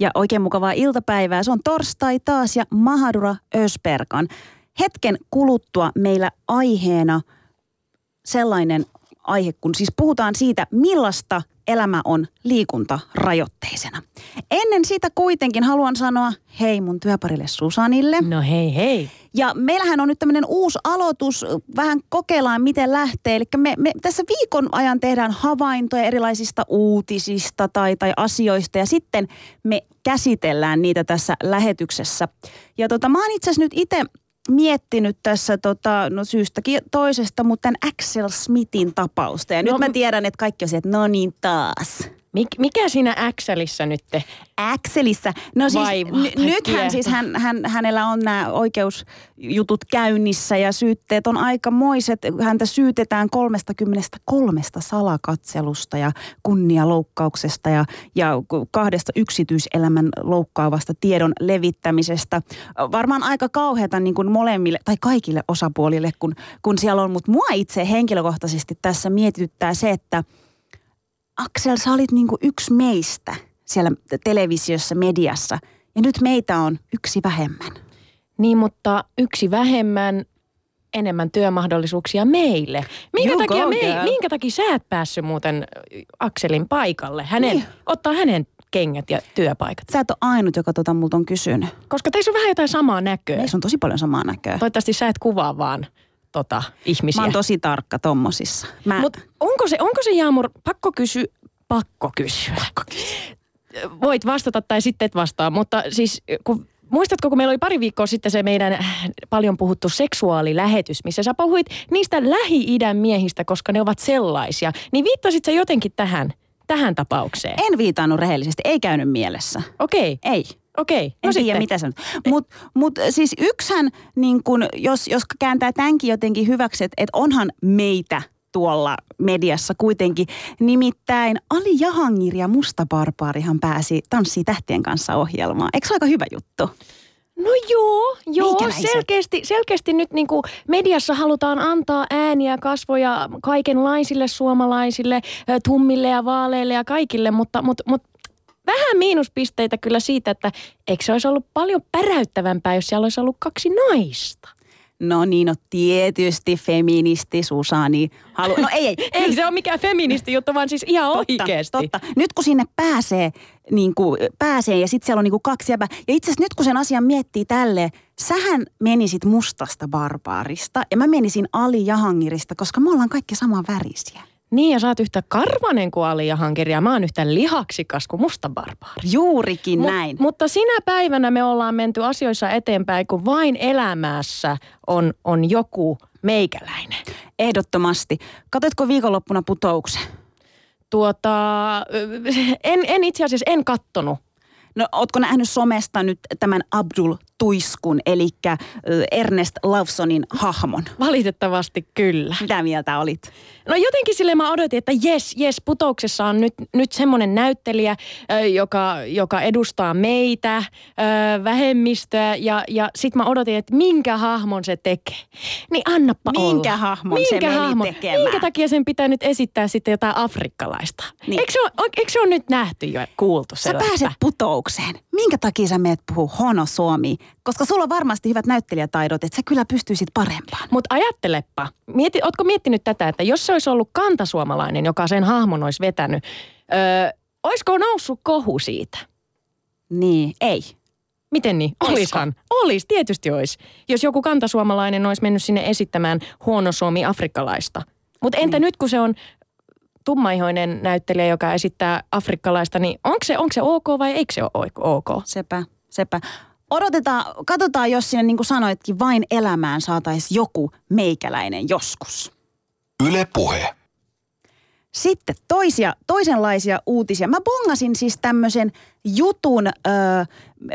Ja oikein mukavaa iltapäivää. Se on torstai taas ja Mahadura Ösperkan. Hetken kuluttua meillä aiheena sellainen aihe, kun siis puhutaan siitä, millaista elämä on liikuntarajoitteisena. Ennen sitä kuitenkin haluan sanoa hei mun työparille Susanille. No hei hei. Ja meillähän on nyt tämmöinen uusi aloitus, vähän kokeillaan miten lähtee. Eli me, me tässä viikon ajan tehdään havaintoja erilaisista uutisista tai, tai asioista ja sitten me käsitellään niitä tässä lähetyksessä. Ja tota, mä oon itse asiassa nyt itse miettinyt tässä tota, no syystäkin toisesta, mutta tämän Axel Smithin tapausta. Ja no, nyt mä tiedän, että kaikki on se, että no niin taas. Mik, mikä siinä Axelissä nyt? Axelissä. No siis n- nythän siis hän, hän, hänellä on nämä oikeusjutut käynnissä ja syytteet on aikamoiset. Häntä syytetään 33 salakatselusta ja kunnialoukkauksesta ja, ja kahdesta yksityiselämän loukkaavasta tiedon levittämisestä. Varmaan aika kauheata niin kuin molemmille tai kaikille osapuolille, kun, kun siellä on. Mutta mua itse henkilökohtaisesti tässä mietityttää se, että – Aksel, sä olit niinku yksi meistä siellä televisiossa, mediassa. Ja nyt meitä on yksi vähemmän. Niin, mutta yksi vähemmän, enemmän työmahdollisuuksia meille. Minkä, You takia, me, minkä takia sä et päässyt muuten Akselin paikalle? Hänen, Niin. Ottaa hänen kengät ja työpaikat. Sä et ole ainut, joka tota multa on kysynyt. Koska teissä on vähän jotain samaa näköä. Meissä on tosi paljon samaa näköä. Toivottavasti sä et kuvaa vaan tota, ihmisiä. Mä oon tosi tarkka tommosissa. Mä, Mutta onko se, onko se Jaamur, pakko kysyä, pakko kysyä. Pakko kysyä. Voit vastata tai sitten et vastaa, mutta siis kun Muistatko, kun meillä oli pari viikkoa sitten se meidän paljon puhuttu seksuaalilähetys, missä sä puhuit niistä Lähi-idän miehistä, koska ne ovat sellaisia, niin viittasit sä jotenkin tähän, tähän tapaukseen? en viitannut rehellisesti, ei käynyt mielessä. Okei, Ei. Okei. En no tiedä, mitä se Mutta mut siis yksihän, niin kun, jos, jos kääntää tämänkin jotenkin hyväksi, että et onhan meitä tuolla mediassa kuitenkin. Nimittäin Ali Jahangir ja Musta Barbaarihan pääsi Tanssii tähtien kanssa ohjelmaan. Eikö se aika hyvä juttu? No joo, joo. Selkeästi, selkeästi nyt niin kuin mediassa halutaan antaa ääniä, kasvoja kaikenlaisille suomalaisille, tummille ja vaaleille ja kaikille, mutta, mutta, mutta vähän miinuspisteitä kyllä siitä, että eikö se olisi ollut paljon päräyttävämpää, jos siellä olisi ollut kaksi naista. No niin, no tietysti feministi Susani. Halu... No ei, ei. Ei se ole mikään feministi juttu, vaan siis ihan oikeasti. Totta. Nyt kun sinne pääsee, niin kuin, pääsee ja sitten siellä on niin kuin kaksi jäbää. Ja itse asiassa nyt kun sen asian miettii tälleen, sähän menisit mustasta barbaarista ja mä menisin Ali Jahangirista, koska me ollaan kaikki saman värisiä. Niin, ja sä oot yhtä karvanen kuin Ali Jahankiri ja mä oon yhtä lihaksikas kuin musta barbaari. Juurikin Mut- näin. Mutta sinä päivänä me ollaan menty asioissa eteenpäin, kun vain elämässä on, on joku meikäläinen. Ehdottomasti. Katotko viikonloppuna putouksen? Tuota, en, en itse asiassa en kattonut. No, ootko nähnyt somesta nyt tämän Abdul Tuiskun, eli Ernest Lawsonin hahmon? Valitettavasti kyllä. Mitä mieltä olit? No jotenkin sille mä odotin, että jes, jes, putouksessa on nyt, nyt semmoinen näyttelijä, joka, joka edustaa meitä, vähemmistöä ja, ja sit mä odotin, että minkä hahmon se tekee. Niin annappa Minkä olla. hahmon se meni tekemään? Minkä takia sen pitää nyt esittää sitten jotain afrikkalaista? Niin. Eikö, se ole, eikö se ole nyt nähty jo, kuultu Sä sellaista? pääset putoukseen. Minkä takia sä meet puhuu Hono Suomi? Koska sulla on varmasti hyvät näyttelijätaidot, että sä kyllä pystyisit parempaan. Mutta ajattelepa, mieti, ootko miettinyt tätä, että jos se olisi ollut kantasuomalainen, joka sen hahmon olisi vetänyt, öö, olisiko noussut kohu siitä? Niin, ei. Miten niin? Olishan. Olis, tietysti olisi. Jos joku kantasuomalainen olisi mennyt sinne esittämään huono suomi afrikkalaista. Mutta entä Niin. nyt kun se on tummaihoinen näyttelijä, joka esittää afrikkalaista, niin onko se, onko se ok vai eikö se ole ok? Sepä, sepä. Odotetaan, katsotaan, jos sinne niin kuin sanoitkin, vain elämään saataisiin joku meikäläinen joskus. Yle Puhe. Sitten toisia, toisenlaisia uutisia. Mä bongasin siis tämmöisen jutun äh,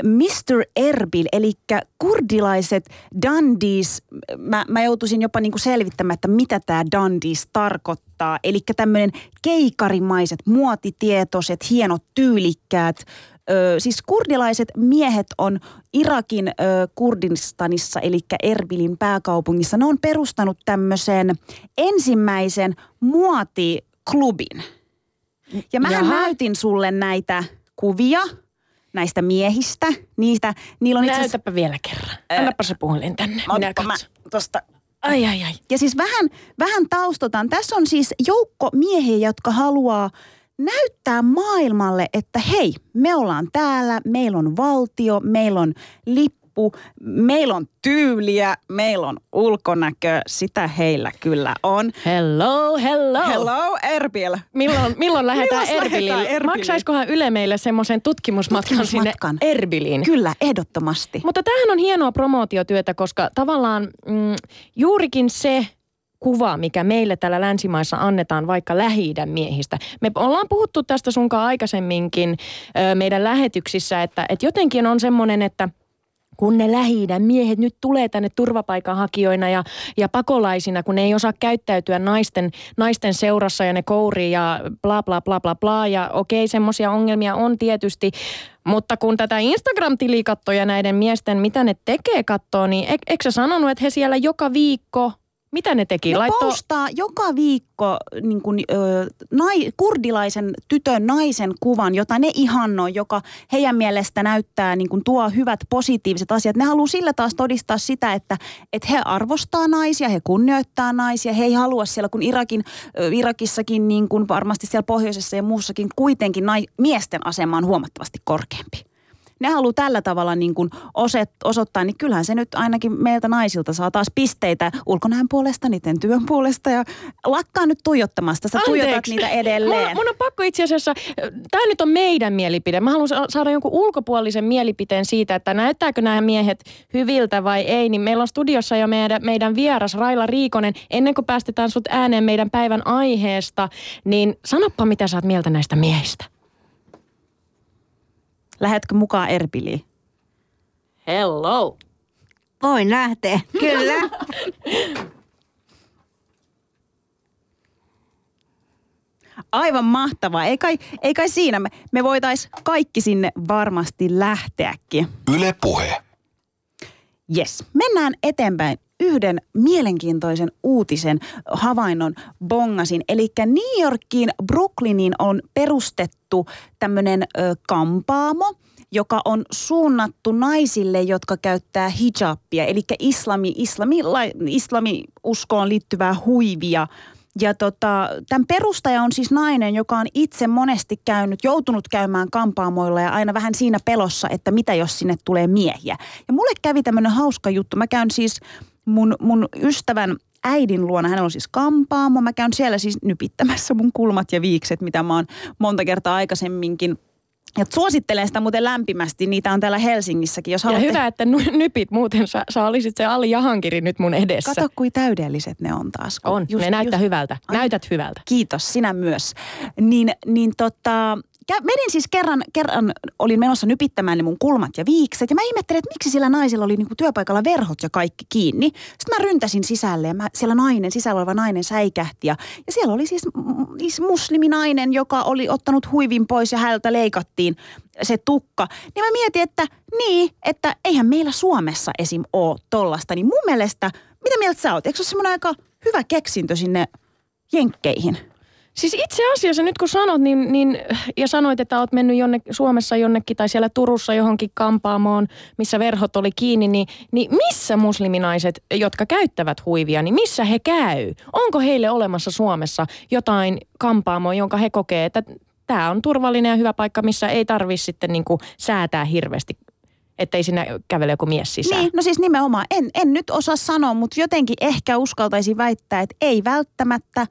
Mr. Erbil, eli kurdilaiset Dundies. Mä, mä joutuisin jopa niinku selvittämään, että mitä tämä Dundies tarkoittaa. Eli tämmöinen keikarimaiset, muotitietoiset, hienot, tyylikkäät Ö, siis kurdilaiset miehet on Irakin ö, Kurdistanissa, eli Erbilin pääkaupungissa. Ne on perustanut tämmöisen ensimmäisen muotiklubin. Ja mä näytin sulle näitä kuvia näistä miehistä. Niistä, niillä on Näytäpä itse... vielä kerran. Annapa se puhelin tänne. Minä mä tosta Ai, ai, ai. Ja siis vähän, vähän taustotan. Tässä on siis joukko miehiä, jotka haluaa näyttää maailmalle, että hei, me ollaan täällä, meillä on valtio, meillä on lippu, meillä on tyyliä, meillä on ulkonäkö, sitä heillä kyllä on. Hello, hello. Hello, Erbil. Milloin, milloin lähdetään Erbiliin? Erbiliin? Maksaiskohan Yle meille semmoisen tutkimusmatkan, tutkimusmatkan sinne Erbiliin? Kyllä, ehdottomasti. Mutta tämähän on hienoa promootiotyötä, koska tavallaan mm, juurikin se, kuva, mikä meille täällä länsimaissa annetaan vaikka lähi miehistä. Me ollaan puhuttu tästä sunkaan aikaisemminkin meidän lähetyksissä, että, että jotenkin on semmoinen, että kun ne lähi miehet nyt tulee tänne turvapaikanhakijoina ja, ja pakolaisina, kun ne ei osaa käyttäytyä naisten, naisten seurassa ja ne kourii ja bla bla bla bla bla. Ja okei, semmoisia ongelmia on tietysti, mutta kun tätä Instagram-tilikattoja näiden miesten, mitä ne tekee kattoo, niin eikö sä sanonut, että he siellä joka viikko mitä ne teki? Ne Laitto... postaa joka viikko niin kuin, ö, nai, kurdilaisen tytön naisen kuvan, jota ne ihannoi, joka heidän mielestä näyttää, niin kuin, tuo hyvät positiiviset asiat. Ne haluaa sillä taas todistaa sitä, että, että he arvostaa naisia, he kunnioittaa naisia. He ei halua siellä, kun Irakin, ö, Irakissakin, niin kuin varmasti siellä pohjoisessa ja muussakin, kuitenkin nai, miesten asema on huomattavasti korkeampi ne haluaa tällä tavalla niin kuin oset, osoittaa, niin kyllähän se nyt ainakin meiltä naisilta saa taas pisteitä ulkonäön puolesta, niiden työn puolesta ja lakkaa nyt tuijottamasta. Sä Anteeksi. tuijotat niitä edelleen. Mun, mun on pakko itse asiassa, tämä nyt on meidän mielipide. Mä haluan saada jonkun ulkopuolisen mielipiteen siitä, että näyttääkö nämä miehet hyviltä vai ei. Niin meillä on studiossa jo meidän, meidän vieras Raila Riikonen. Ennen kuin päästetään sut ääneen meidän päivän aiheesta, niin sanoppa mitä sä oot mieltä näistä miehistä. Lähetkö mukaan Erbiliin? Hello. Voin lähteä, kyllä. Aivan mahtavaa. Ei kai, ei kai siinä. Me, me voitais kaikki sinne varmasti lähteäkin. Yle puhe. Yes. Mennään eteenpäin yhden mielenkiintoisen uutisen havainnon bongasin. Eli New Yorkiin, Brooklyniin on perustettu tämmöinen kampaamo, joka on suunnattu naisille, jotka käyttää hijabia, eli islami, islami, islami uskoon liittyvää huivia. Ja tota, tämän perustaja on siis nainen, joka on itse monesti käynyt, joutunut käymään kampaamoilla ja aina vähän siinä pelossa, että mitä jos sinne tulee miehiä. Ja mulle kävi tämmöinen hauska juttu. Mä käyn siis mun, mun ystävän äidin luona, hän on siis kampaamo. Mä käyn siellä siis nypittämässä mun kulmat ja viikset, mitä mä oon monta kertaa aikaisemminkin ja suosittelen sitä muuten lämpimästi, niitä on täällä Helsingissäkin. Jos haluatte... Ja hyvä, että nypit muuten, sä, sä olisit se Ali Jahankiri nyt mun edessä. Kato, kuin täydelliset ne on taas. On, just, ne näyttää just... hyvältä. Näytät hyvältä. Kiitos, sinä myös. Niin, niin tota, menin siis kerran, kerran olin menossa nypittämään ne mun kulmat ja viikset. Ja mä ihmettelin, että miksi sillä naisilla oli niinku työpaikalla verhot ja kaikki kiinni. Sitten mä ryntäsin sisälle ja mä, siellä nainen, sisällä oleva nainen säikähti. Ja, ja siellä oli siis, siis musliminainen, joka oli ottanut huivin pois ja häneltä leikattiin se tukka. Niin mä mietin, että niin, että eihän meillä Suomessa esim. ole tollasta. Niin mun mielestä, mitä mieltä sä oot? Eikö se ole semmoinen aika hyvä keksintö sinne jenkkeihin? Siis itse asiassa nyt kun sanot, niin, niin, ja sanoit, että oot mennyt jonne, Suomessa jonnekin tai siellä Turussa johonkin kampaamoon, missä verhot oli kiinni, niin, niin missä musliminaiset, jotka käyttävät huivia, niin missä he käy? Onko heille olemassa Suomessa jotain kampaamoa, jonka he kokee, että tämä on turvallinen ja hyvä paikka, missä ei tarvitse sitten niin kuin säätää hirveästi ettei sinne kävele joku mies sisään. Niin, no siis nimenomaan. En, en nyt osaa sanoa, mutta jotenkin ehkä uskaltaisi väittää, että ei välttämättä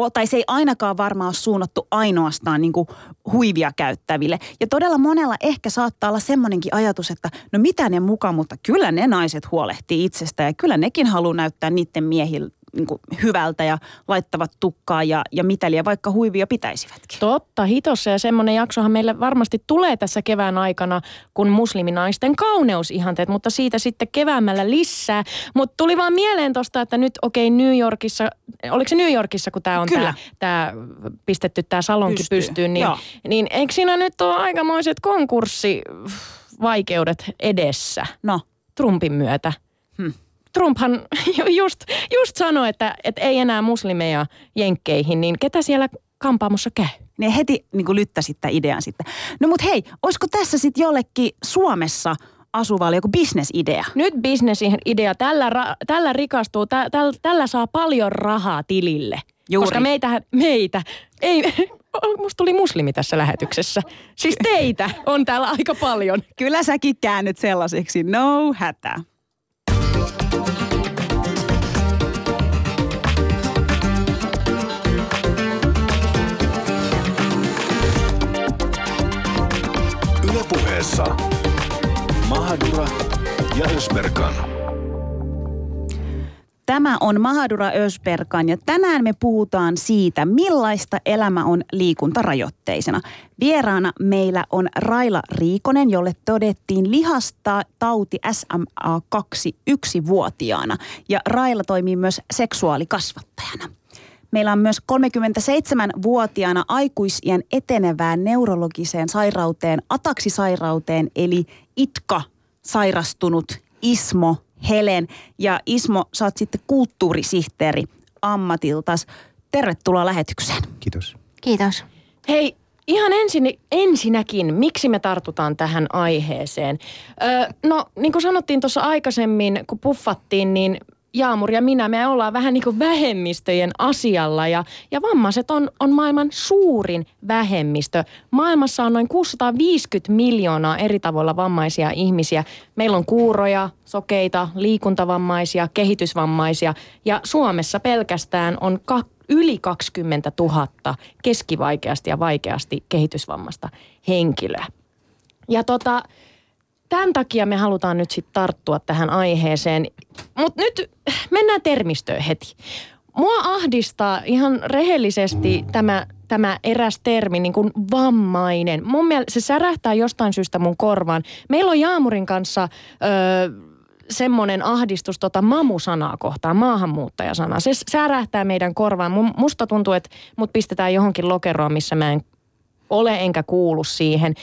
ole, tai se ei ainakaan varmaan ole suunnattu ainoastaan niin kuin huivia käyttäville. Ja todella monella ehkä saattaa olla semmoinenkin ajatus, että no mitä ne mukaan, mutta kyllä ne naiset huolehtii itsestä ja kyllä nekin haluaa näyttää niiden miehille niin kuin hyvältä ja laittavat tukkaa ja, ja mitäliä, vaikka huivia pitäisivätkin. Totta, hitossa ja semmoinen jaksohan meille varmasti tulee tässä kevään aikana, kun musliminaisten kauneusihanteet, mutta siitä sitten keväämällä lisää. Mutta tuli vaan mieleen tosta, että nyt okei okay, New Yorkissa, oliko se New Yorkissa, kun tämä on tämä pistetty tämä salonki Pystyy. pystyyn, niin, niin eikö siinä nyt ole aikamoiset konkurssivaikeudet edessä? No. Trumpin myötä. Trumphan just, just sanoi, että, että ei enää muslimeja jenkkeihin, niin ketä siellä kampaamossa käy? Ne heti niin kuin lyttäsit tämän idean sitten. No mut hei, olisiko tässä sitten jollekin Suomessa asuvalle joku bisnesidea? Nyt bisnesidea. Tällä, ra, tällä rikastuu, tä, täl, tällä saa paljon rahaa tilille. Juuri. Koska meitä, meitä, ei, musta tuli muslimi tässä lähetyksessä. Siis teitä on täällä aika paljon. Kyllä säkin käännyt sellaiseksi, no hätä. Ylepuheessa Mahadura ja Ösberkan. Tämä on Mahadura Ösberkan ja tänään me puhutaan siitä, millaista elämä on liikuntarajoitteisena. Vieraana meillä on Raila Riikonen, jolle todettiin lihasta tauti SMA2 yksivuotiaana ja Raila toimii myös seksuaalikasvattajana. Meillä on myös 37-vuotiaana aikuisien etenevään neurologiseen sairauteen, ataksisairauteen eli ITKA sairastunut Ismo Helen. Ja Ismo, sä oot sitten kulttuurisihteeri ammatiltas. Tervetuloa lähetykseen. Kiitos. Kiitos. Hei, Ihan ensin, ensinnäkin, miksi me tartutaan tähän aiheeseen? Öö, no, niin kuin sanottiin tuossa aikaisemmin, kun puffattiin, niin Jaamur ja minä, me ollaan vähän niin kuin vähemmistöjen asialla ja, ja vammaiset on, on maailman suurin vähemmistö. Maailmassa on noin 650 miljoonaa eri tavoilla vammaisia ihmisiä. Meillä on kuuroja, sokeita, liikuntavammaisia, kehitysvammaisia ja Suomessa pelkästään on ka- yli 20 000 keskivaikeasti ja vaikeasti kehitysvammasta henkilöä. Ja tota, tämän takia me halutaan nyt sitten tarttua tähän aiheeseen. Mutta nyt mennään termistöön heti. Mua ahdistaa ihan rehellisesti tämä, tämä eräs termi, niin kuin vammainen. Mun mielestä se särähtää jostain syystä mun korvaan. Meillä on Jaamurin kanssa... Öö, semmoinen ahdistus tota mamu-sanaa kohtaan, maahanmuuttajasanaa. Se särähtää meidän korvaan. Musta tuntuu, että mut pistetään johonkin lokeroon, missä mä en ole enkä kuulu siihen.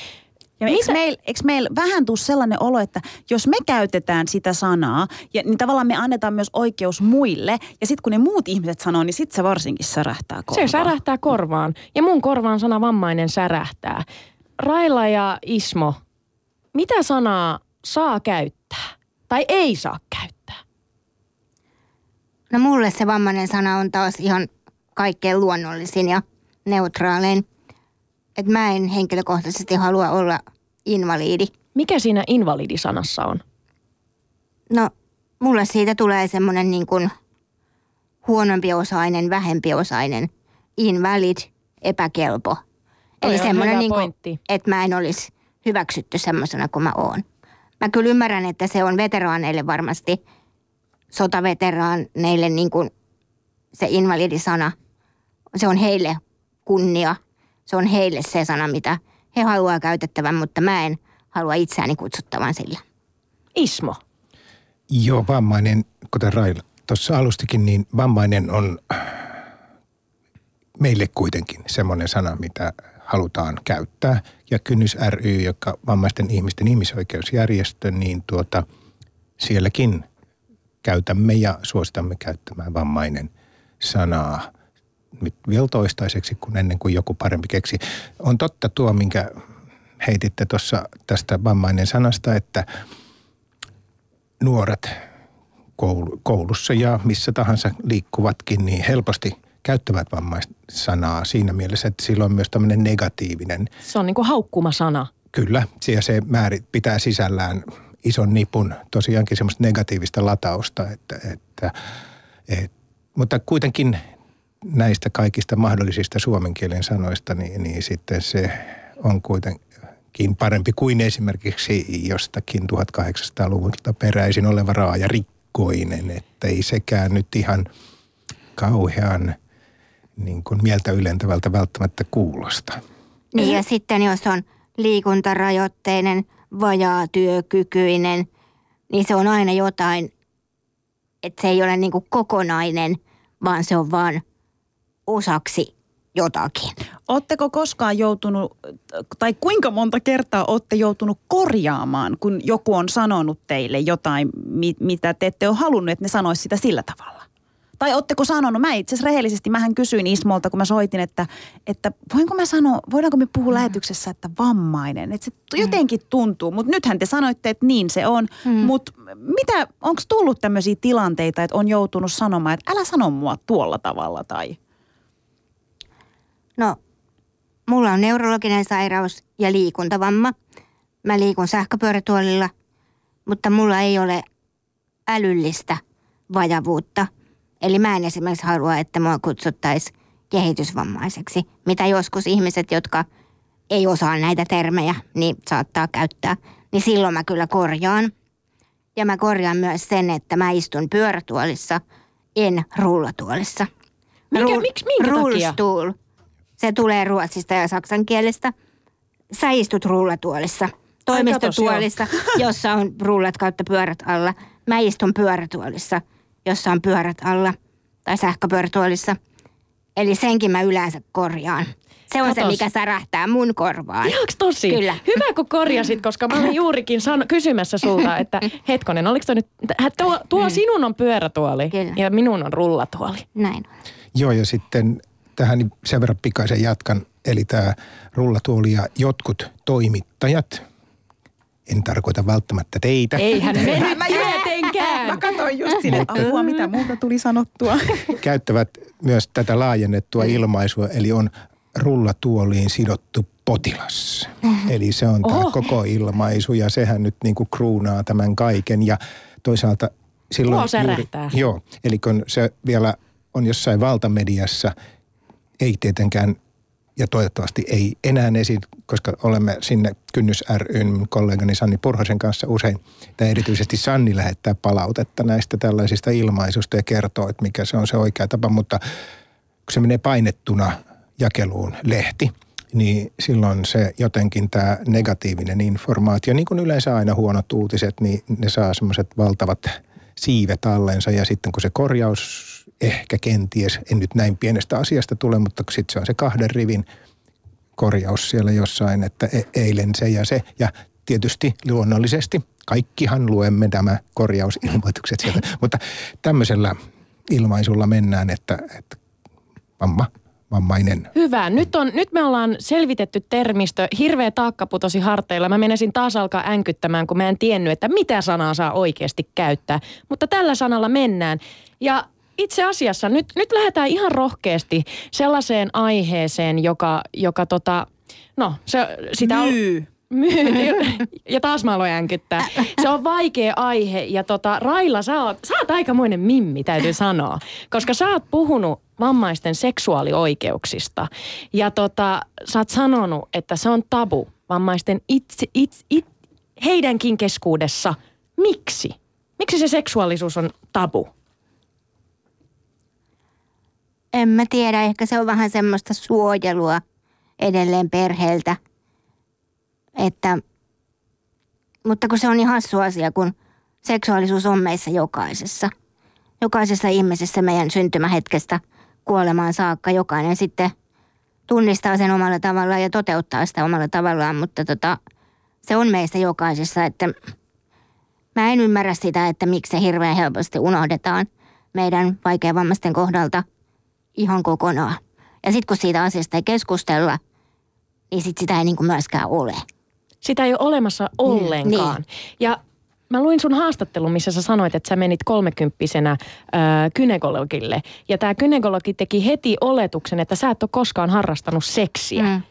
Ja eikö meillä meil vähän tule sellainen olo, että jos me käytetään sitä sanaa, ja, niin tavallaan me annetaan myös oikeus muille, ja sitten kun ne muut ihmiset sanoo, niin sitten se varsinkin särähtää korvaan. Se särähtää korvaan, ja mun korvaan sana vammainen särähtää. Raila ja Ismo, mitä sanaa saa käyttää tai ei saa käyttää? No mulle se vammainen sana on taas ihan kaikkein luonnollisin ja neutraalein että mä en henkilökohtaisesti halua olla invaliidi. Mikä siinä invalidisanassa on? No, mulle siitä tulee semmoinen niin kuin huonompiosainen, vähempiosainen, invalid, epäkelpo. Eli semmoinen, niin kuin, että mä en olisi hyväksytty semmoisena kuin mä oon. Mä kyllä ymmärrän, että se on veteraaneille varmasti, sotaveteraaneille niin kuin se invalidisana. Se on heille kunnia – se on heille se sana, mitä he haluaa käytettävän, mutta mä en halua itseäni kutsuttavan sillä. Ismo. Joo, vammainen, kuten Raila tuossa alustikin, niin vammainen on meille kuitenkin semmoinen sana, mitä halutaan käyttää. Ja Kynnys ry, joka vammaisten ihmisten ihmisoikeusjärjestö, niin tuota, sielläkin käytämme ja suositamme käyttämään vammainen sanaa – nyt vielä toistaiseksi kuin ennen kuin joku parempi keksi. On totta tuo, minkä heititte tuossa tästä vammainen sanasta, että nuoret koulussa ja missä tahansa liikkuvatkin, niin helposti käyttävät vammaisanaa siinä mielessä, että sillä on myös tämmöinen negatiivinen. Se on niin kuin haukkuma sana. Kyllä, ja se määrit pitää sisällään ison nipun tosiaankin semmoista negatiivista latausta, että, että, että mutta kuitenkin näistä kaikista mahdollisista suomen kielen sanoista, niin, niin sitten se on kuitenkin parempi kuin esimerkiksi jostakin 1800-luvulta peräisin oleva raaja rikkoinen, että ei sekään nyt ihan kauhean niin kuin mieltä ylentävältä välttämättä kuulosta. Niin ja sitten jos on liikuntarajoitteinen, vajaa työkykyinen, niin se on aina jotain, että se ei ole niin kuin kokonainen, vaan se on vaan osaksi jotakin. Oletteko koskaan joutunut, tai kuinka monta kertaa olette joutunut korjaamaan, kun joku on sanonut teille jotain, mitä te ette ole halunnut, että ne sanoisi sitä sillä tavalla? Tai ootteko sanonut, mä itse asiassa rehellisesti, mähän kysyin Ismolta, kun mä soitin, että, että voinko mä sanoa, voidaanko me puhua mm. lähetyksessä, että vammainen, että se mm. jotenkin tuntuu, mutta nythän te sanoitte, että niin se on, mm. mutta mitä, onko tullut tämmöisiä tilanteita, että on joutunut sanomaan, että älä sano mua tuolla tavalla tai? No, mulla on neurologinen sairaus ja liikuntavamma. Mä liikun sähköpyörätuolilla, mutta mulla ei ole älyllistä vajavuutta – Eli mä en esimerkiksi halua, että mua kutsuttaisiin kehitysvammaiseksi, mitä joskus ihmiset, jotka ei osaa näitä termejä, niin saattaa käyttää. Niin silloin mä kyllä korjaan. Ja mä korjaan myös sen, että mä istun pyörätuolissa, en rullatuolissa. Mikä, Rull, miksi, minkä rullstuul. Se tulee ruotsista ja saksan kielestä. Sä istut rullatuolissa, toimistotuolissa, jossa on rullat kautta pyörät alla. Mä istun pyörätuolissa – jossa on pyörät alla tai sähköpyörätuolissa. Eli senkin mä yleensä korjaan. Se on Katos. se, mikä särähtää mun korvaan. Ihanko tosi? Kyllä. Hyvä, kun korjasit, koska mä olin juurikin sano, kysymässä sulta, että hetkonen, oliko toi nyt, tuo, tuo mm. sinun on pyörätuoli Kyllä. ja minun on rullatuoli. Näin. Joo, ja sitten tähän sen verran pikaisen jatkan, eli tämä rullatuoli ja jotkut toimittajat, en tarkoita välttämättä teitä. Eihän me mä tietenkään. Mä katsoin just sinne, Mutta, apua, mitä muuta tuli sanottua. Käyttävät myös tätä laajennettua ilmaisua, eli on rullatuoliin sidottu potilas. Eli se on tämä koko ilmaisu ja sehän nyt niin kuin kruunaa tämän kaiken ja toisaalta silloin... Tuo juuri, Joo, eli kun se vielä on jossain valtamediassa, ei tietenkään ja toivottavasti ei enää esiin, koska olemme sinne Kynnys ryn kollegani Sanni Purhosen kanssa usein, tai erityisesti Sanni lähettää palautetta näistä tällaisista ilmaisusta ja kertoo, että mikä se on se oikea tapa, mutta kun se menee painettuna jakeluun lehti, niin silloin se jotenkin tämä negatiivinen informaatio, niin kuin yleensä aina huonot uutiset, niin ne saa semmoiset valtavat siivet allensa ja sitten kun se korjaus ehkä kenties, en nyt näin pienestä asiasta tule, mutta sitten se on se kahden rivin korjaus siellä jossain, että e- eilen se ja se. Ja tietysti luonnollisesti kaikkihan luemme tämä korjausilmoitukset sieltä, mutta tämmöisellä ilmaisulla mennään, että, että vamma, vammainen. Hyvä. Nyt, on, nyt me ollaan selvitetty termistö. Hirveä taakka putosi harteilla. Mä menisin taas alkaa änkyttämään, kun mä en tiennyt, että mitä sanaa saa oikeasti käyttää. Mutta tällä sanalla mennään. Ja itse asiassa nyt, nyt lähdetään ihan rohkeasti sellaiseen aiheeseen, joka, joka tota, no se, sitä Myy. On, myy. Ja taas mä aloin änkyttää. Se on vaikea aihe ja tota, Raila, sä oot, sä oot aikamoinen mimmi, täytyy sanoa. Koska sä oot puhunut vammaisten seksuaalioikeuksista. Ja tota, sä oot sanonut, että se on tabu vammaisten itse, itse, it, heidänkin keskuudessa. Miksi? Miksi se seksuaalisuus on tabu? En mä tiedä, ehkä se on vähän semmoista suojelua edelleen perheeltä. Että, mutta kun se on niin hassu asia, kun seksuaalisuus on meissä jokaisessa. Jokaisessa ihmisessä meidän syntymähetkestä kuolemaan saakka. Jokainen sitten tunnistaa sen omalla tavallaan ja toteuttaa sitä omalla tavallaan, mutta tota, se on meissä jokaisessa, että mä en ymmärrä sitä, että miksi se hirveän helposti unohdetaan meidän vaikeavammaisten kohdalta – ihan kokonaan. Ja sitten kun siitä asiasta ei keskustella, niin sit sitä ei niin kuin myöskään ole. Sitä ei ole olemassa mm, ollenkaan. Niin. Ja mä luin sun haastattelun, missä sä sanoit, että sä menit kolmekymppisenä kynekologille. Ja tämä kynekologi teki heti oletuksen, että sä et ole koskaan harrastanut seksiä. Mm.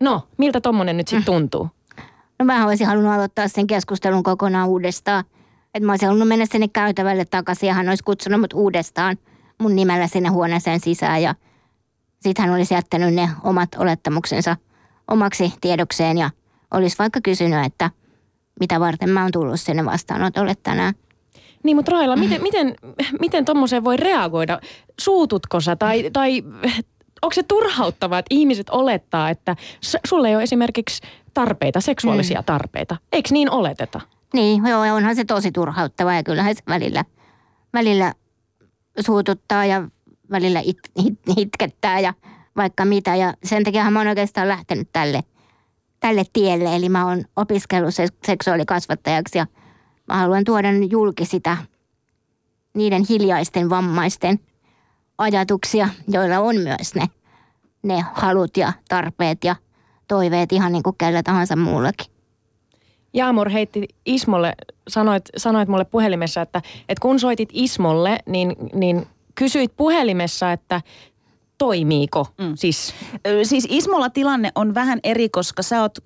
No, miltä tommonen nyt sitten mm. tuntuu? No mä olisin halunnut aloittaa sen keskustelun kokonaan uudestaan. Että mä olisin halunnut mennä sinne käytävälle takaisin ja hän olisi kutsunut mut uudestaan – mun nimellä sinne huoneeseen sisään ja sitten hän olisi jättänyt ne omat olettamuksensa omaksi tiedokseen ja olisi vaikka kysynyt, että mitä varten mä oon tullut sinne vastaanotolle tänään. Niin, mutta Raila, miten, miten, miten tuommoiseen voi reagoida? Suututko sä tai, tai onko se turhauttavaa, että ihmiset olettaa, että sulle ei ole esimerkiksi tarpeita, seksuaalisia mm. tarpeita. Eikö niin oleteta? Niin, joo, onhan se tosi turhauttavaa ja kyllähän se välillä, välillä suututtaa ja välillä it, it, itkettää ja vaikka mitä. Ja sen takia mä oon oikeastaan lähtenyt tälle, tälle tielle. Eli mä oon opiskellut seksuaalikasvattajaksi ja mä haluan tuoda julki sitä niiden hiljaisten vammaisten ajatuksia, joilla on myös ne, ne halut ja tarpeet ja toiveet ihan niin kuin kellä tahansa muullakin. Jaamur heitti Ismolle, sanoit, sanoit mulle puhelimessa, että, että kun soitit Ismolle, niin, niin kysyit puhelimessa, että toimiiko? Mm. Siis. siis Ismolla tilanne on vähän eri, koska sä oot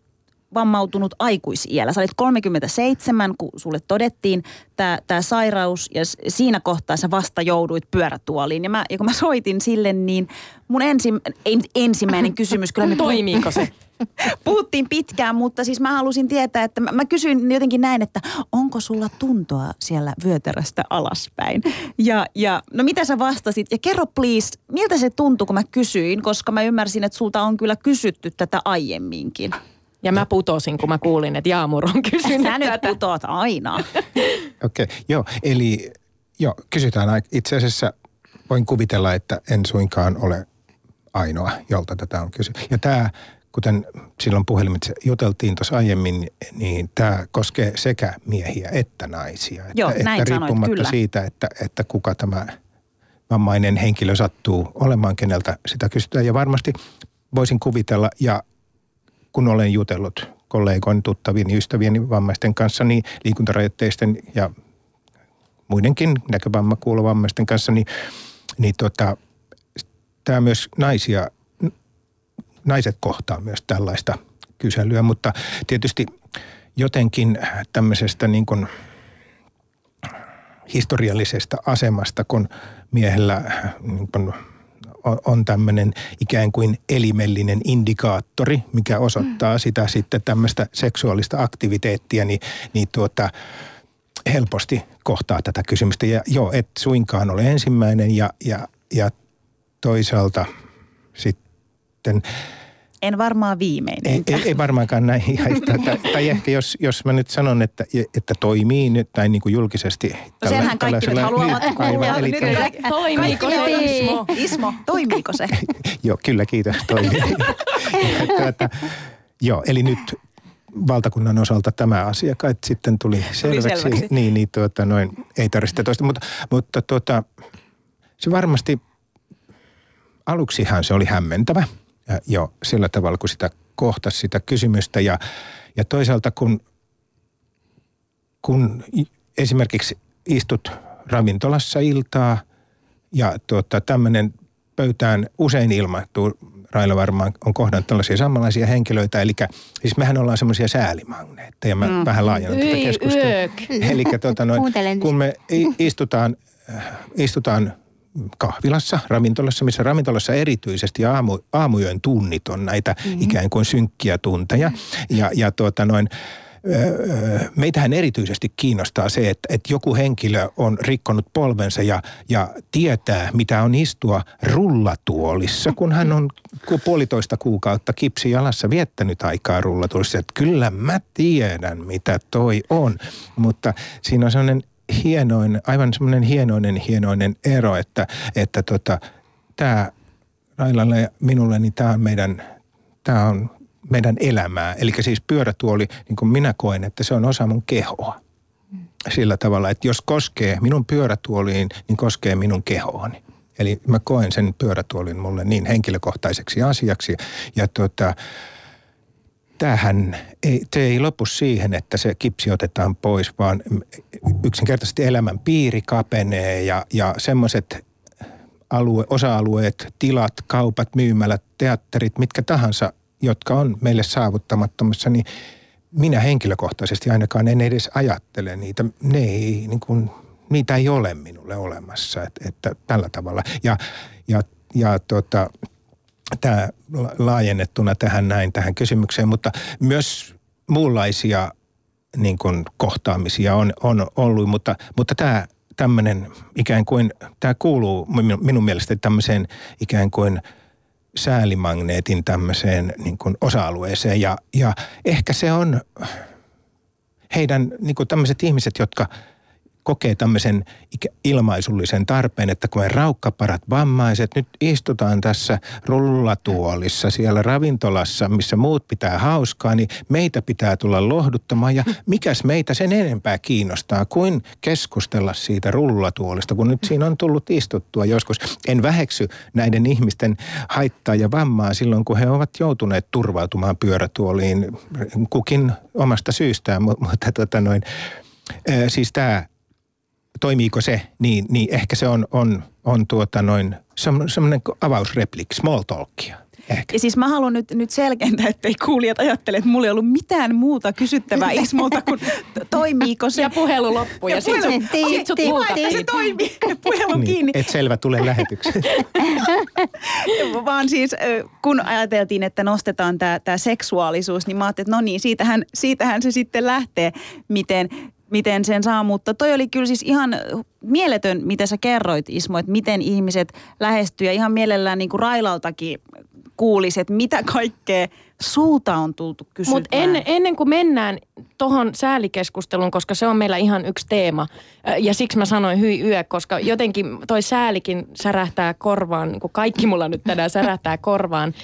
vammautunut aikuisiellä. Sä olit 37, kun sulle todettiin tämä sairaus ja siinä kohtaa sä vasta jouduit pyörätuoliin. Ja, mä, ja kun mä soitin sille, niin mun ensi, en, ensimmäinen kysymys kyllä... Toimiiko se? Puhuttiin pitkään, mutta siis mä halusin tietää, että mä, mä kysyin jotenkin näin, että onko sulla tuntoa siellä vyötäröstä alaspäin? Ja, ja no mitä sä vastasit? Ja kerro please, miltä se tuntui, kun mä kysyin, koska mä ymmärsin, että sulta on kyllä kysytty tätä aiemminkin. Ja mä putosin, kun mä kuulin, että Jaamur on kysynyt Sä nyt putoat aina. Okei, okay, joo. Eli joo, kysytään. Itse asiassa voin kuvitella, että en suinkaan ole ainoa, jolta tätä on kysy. Ja tämä, kuten silloin puhelimitse juteltiin tuossa aiemmin, niin tämä koskee sekä miehiä että naisia. Joo, että, näin että sanoit, riippumatta kyllä. siitä, että, että kuka tämä vammainen henkilö sattuu olemaan, keneltä sitä kysytään. Ja varmasti voisin kuvitella, ja kun olen jutellut kollegoin, tuttavien, ystävieni vammaisten kanssa, niin liikuntarajoitteisten ja muidenkin näkövammakuulovammaisten kanssa, niin, niin tota, tämä myös naisia, naiset kohtaa myös tällaista kyselyä, mutta tietysti jotenkin tämmöisestä niin kuin historiallisesta asemasta, kun miehellä niin kuin on, tämmöinen ikään kuin elimellinen indikaattori, mikä osoittaa mm. sitä sitten tämmöistä seksuaalista aktiviteettia, niin, niin tuota, helposti kohtaa tätä kysymystä. Ja joo, et suinkaan ole ensimmäinen ja, ja, ja toisaalta sitten en varmaan viimeinen. Ei, ei, ei varmaankaan näin. tai, tai ehkä jos, jos mä nyt sanon, että, että toimii nyt näin niin kuin julkisesti. No tällä, senhän kaikki nyt haluavat kuulla. Eli toimiiko se Ismo? Ismo, toimiiko se? joo, kyllä kiitos, toimii. tuota, joo, eli nyt valtakunnan osalta tämä asia kai sitten tuli selväksi. Tuli selväksi. Niin, niin tuota, noin, ei tarvitse toista. Mutta, mutta tuota, se varmasti, aluksihan se oli hämmentävä – jo sillä tavalla, kun sitä kohtasi sitä kysymystä. Ja, ja toisaalta kun, kun esimerkiksi istut ravintolassa iltaa ja tuota, tämmöinen pöytään usein ilmaantuu, Raila varmaan on kohdannut tällaisia samanlaisia henkilöitä, eli siis mehän ollaan semmoisia säälimagneetteja, mä mm. vähän laajennan tätä keskustelua. Eli tuota, noin, kun me istutaan, äh, istutaan kahvilassa, ravintolassa, missä ravintolassa erityisesti aamu, aamuyön tunnit on näitä mm-hmm. ikään kuin synkkiä tunteja. Ja, ja tuota noin, meitähän erityisesti kiinnostaa se, että, että joku henkilö on rikkonut polvensa ja, ja tietää, mitä on istua rullatuolissa, kun hän on puolitoista kuukautta kipsi jalassa viettänyt aikaa rullatuolissa. Että kyllä mä tiedän, mitä toi on, mutta siinä on sellainen hienoin, aivan semmoinen hienoinen, hienoinen ero, että, että tota, tämä Railalle ja minulle, niin tämä on meidän, tämä on meidän elämää. Eli siis pyörätuoli, niin kuin minä koen, että se on osa mun kehoa. Sillä tavalla, että jos koskee minun pyörätuoliin, niin koskee minun kehooni. Eli mä koen sen pyörätuolin mulle niin henkilökohtaiseksi asiaksi. Ja tota, tämähän ei, se ei lopu siihen, että se kipsi otetaan pois, vaan yksinkertaisesti elämän piiri kapenee ja, ja semmoiset alue, osa-alueet, tilat, kaupat, myymälät, teatterit, mitkä tahansa, jotka on meille saavuttamattomassa, niin minä henkilökohtaisesti ainakaan en edes ajattele niitä. Ne ei, niin kuin, niitä ei ole minulle olemassa, että, että tällä tavalla. Ja, ja, ja tota, tämä laajennettuna tähän näin, tähän kysymykseen, mutta myös muunlaisia niin kuin kohtaamisia on, on ollut, mutta, mutta tämä tämmöinen ikään kuin, tämä kuuluu minun mielestä tämmöiseen ikään kuin säälimagneetin tämmöiseen niin kuin osa-alueeseen. Ja, ja ehkä se on heidän niin kuin tämmöiset ihmiset, jotka – kokee tämmöisen ilmaisullisen tarpeen, että kun me raukkaparat vammaiset nyt istutaan tässä rullatuolissa siellä ravintolassa, missä muut pitää hauskaa, niin meitä pitää tulla lohduttamaan ja mikäs meitä sen enempää kiinnostaa kuin keskustella siitä rullatuolista, kun nyt siinä on tullut istuttua joskus. En väheksy näiden ihmisten haittaa ja vammaa silloin, kun he ovat joutuneet turvautumaan pyörätuoliin kukin omasta syystään, mutta tota noin, siis tämä toimiiko se, niin, niin ehkä se on, on, on tuota noin semmoinen avausreplik, small talkia. Ehkä. Ja siis mä haluan nyt, nyt selkentää, ettei kuulijat ajattele, että mulla ei ollut mitään muuta kysyttävää Ismolta kuin toimiiko se. Ja puhelu loppui ja, ja sit, sut, sit sut se toimii, puhelu niin, kiinni. Et selvä, tulee lähetykseen. Vaan siis kun ajateltiin, että nostetaan tämä seksuaalisuus, niin mä ajattelin, että no niin, siitähän, siitähän se sitten lähtee, miten miten sen saa, mutta toi oli kyllä siis ihan mieletön, mitä sä kerroit Ismo, että miten ihmiset lähestyy ja ihan mielellään niin kuin Railaltakin kuulisi, että mitä kaikkea sulta on tultu kysymään. Mutta ennen, ennen kuin mennään tuohon säälikeskusteluun, koska se on meillä ihan yksi teema, ja siksi mä sanoin hyi yö, koska jotenkin toi säälikin särähtää korvaan, niin kuin kaikki mulla nyt tänään särähtää korvaan.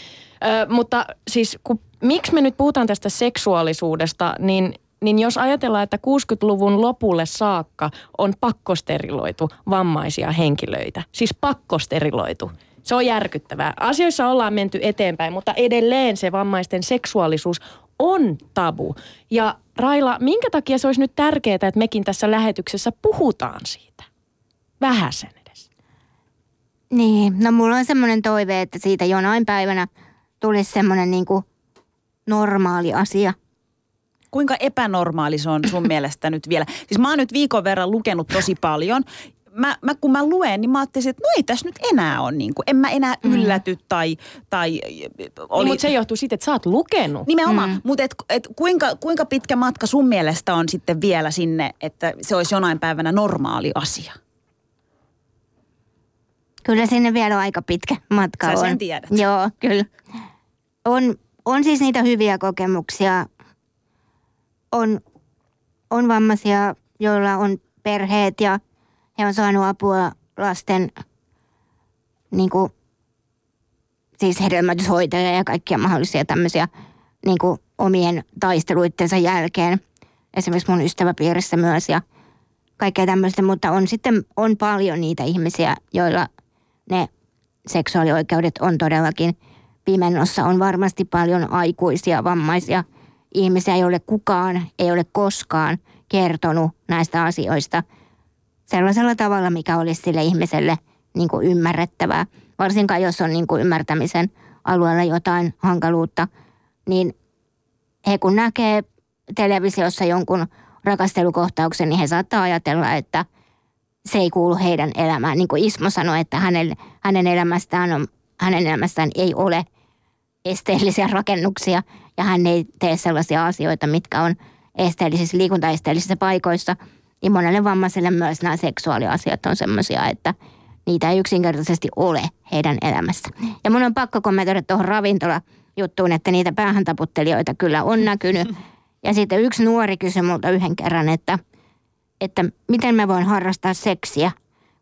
Ö, mutta siis kun, miksi me nyt puhutaan tästä seksuaalisuudesta, niin niin jos ajatellaan, että 60-luvun lopulle saakka on pakkosteriloitu vammaisia henkilöitä, siis pakkosteriloitu, se on järkyttävää. Asioissa ollaan menty eteenpäin, mutta edelleen se vammaisten seksuaalisuus on tabu. Ja Raila, minkä takia se olisi nyt tärkeää, että mekin tässä lähetyksessä puhutaan siitä? Vähäsen edes. Niin, no mulla on semmoinen toive, että siitä jonain päivänä tulisi semmoinen niin normaali asia – Kuinka epänormaali se on sun mielestä nyt vielä? Siis mä oon nyt viikon verran lukenut tosi paljon mä, mä, kun mä luen, niin mä ajattelin, että no ei tässä nyt enää ole niin kuin, en mä enää mm. ylläty mm. tai, tai oli... Niin, mutta se johtuu siitä, että sä oot lukenut. Nimenomaan, mm. mutta et, et kuinka, kuinka pitkä matka sun mielestä on sitten vielä sinne, että se olisi jonain päivänä normaali asia? Kyllä sinne vielä on aika pitkä matka Sä on. sen tiedät. Joo, kyllä. On, on siis niitä hyviä kokemuksia on, on vammaisia, joilla on perheet ja he on saanut apua lasten niin kuin, siis hedelmätyshoitoja ja kaikkia mahdollisia tämmöisiä niin kuin omien taisteluittensa jälkeen. Esimerkiksi mun ystäväpiirissä myös ja kaikkea tämmöistä, mutta on sitten on paljon niitä ihmisiä, joilla ne seksuaalioikeudet on todellakin pimennossa. On varmasti paljon aikuisia vammaisia – ihmisiä, joille kukaan ei ole koskaan kertonut näistä asioista sellaisella tavalla, mikä olisi sille ihmiselle niin kuin ymmärrettävää. Varsinkaan jos on niin kuin ymmärtämisen alueella jotain hankaluutta, niin he kun näkee televisiossa jonkun rakastelukohtauksen, niin he saattaa ajatella, että se ei kuulu heidän elämään. Niin kuin Ismo sanoi, että hänen, hänen, elämästään on, hänen elämästään ei ole esteellisiä rakennuksia – ja hän ei tee sellaisia asioita, mitkä on esteellisissä, liikuntaesteellisissä paikoissa, niin monelle vammaiselle myös nämä seksuaaliasiat on sellaisia, että niitä ei yksinkertaisesti ole heidän elämässä. Ja mun on pakko kommentoida tuohon ravintola-juttuun, että niitä päähäntaputtelijoita kyllä on näkynyt. Ja sitten yksi nuori kysyi multa yhden kerran, että, että miten mä voin harrastaa seksiä,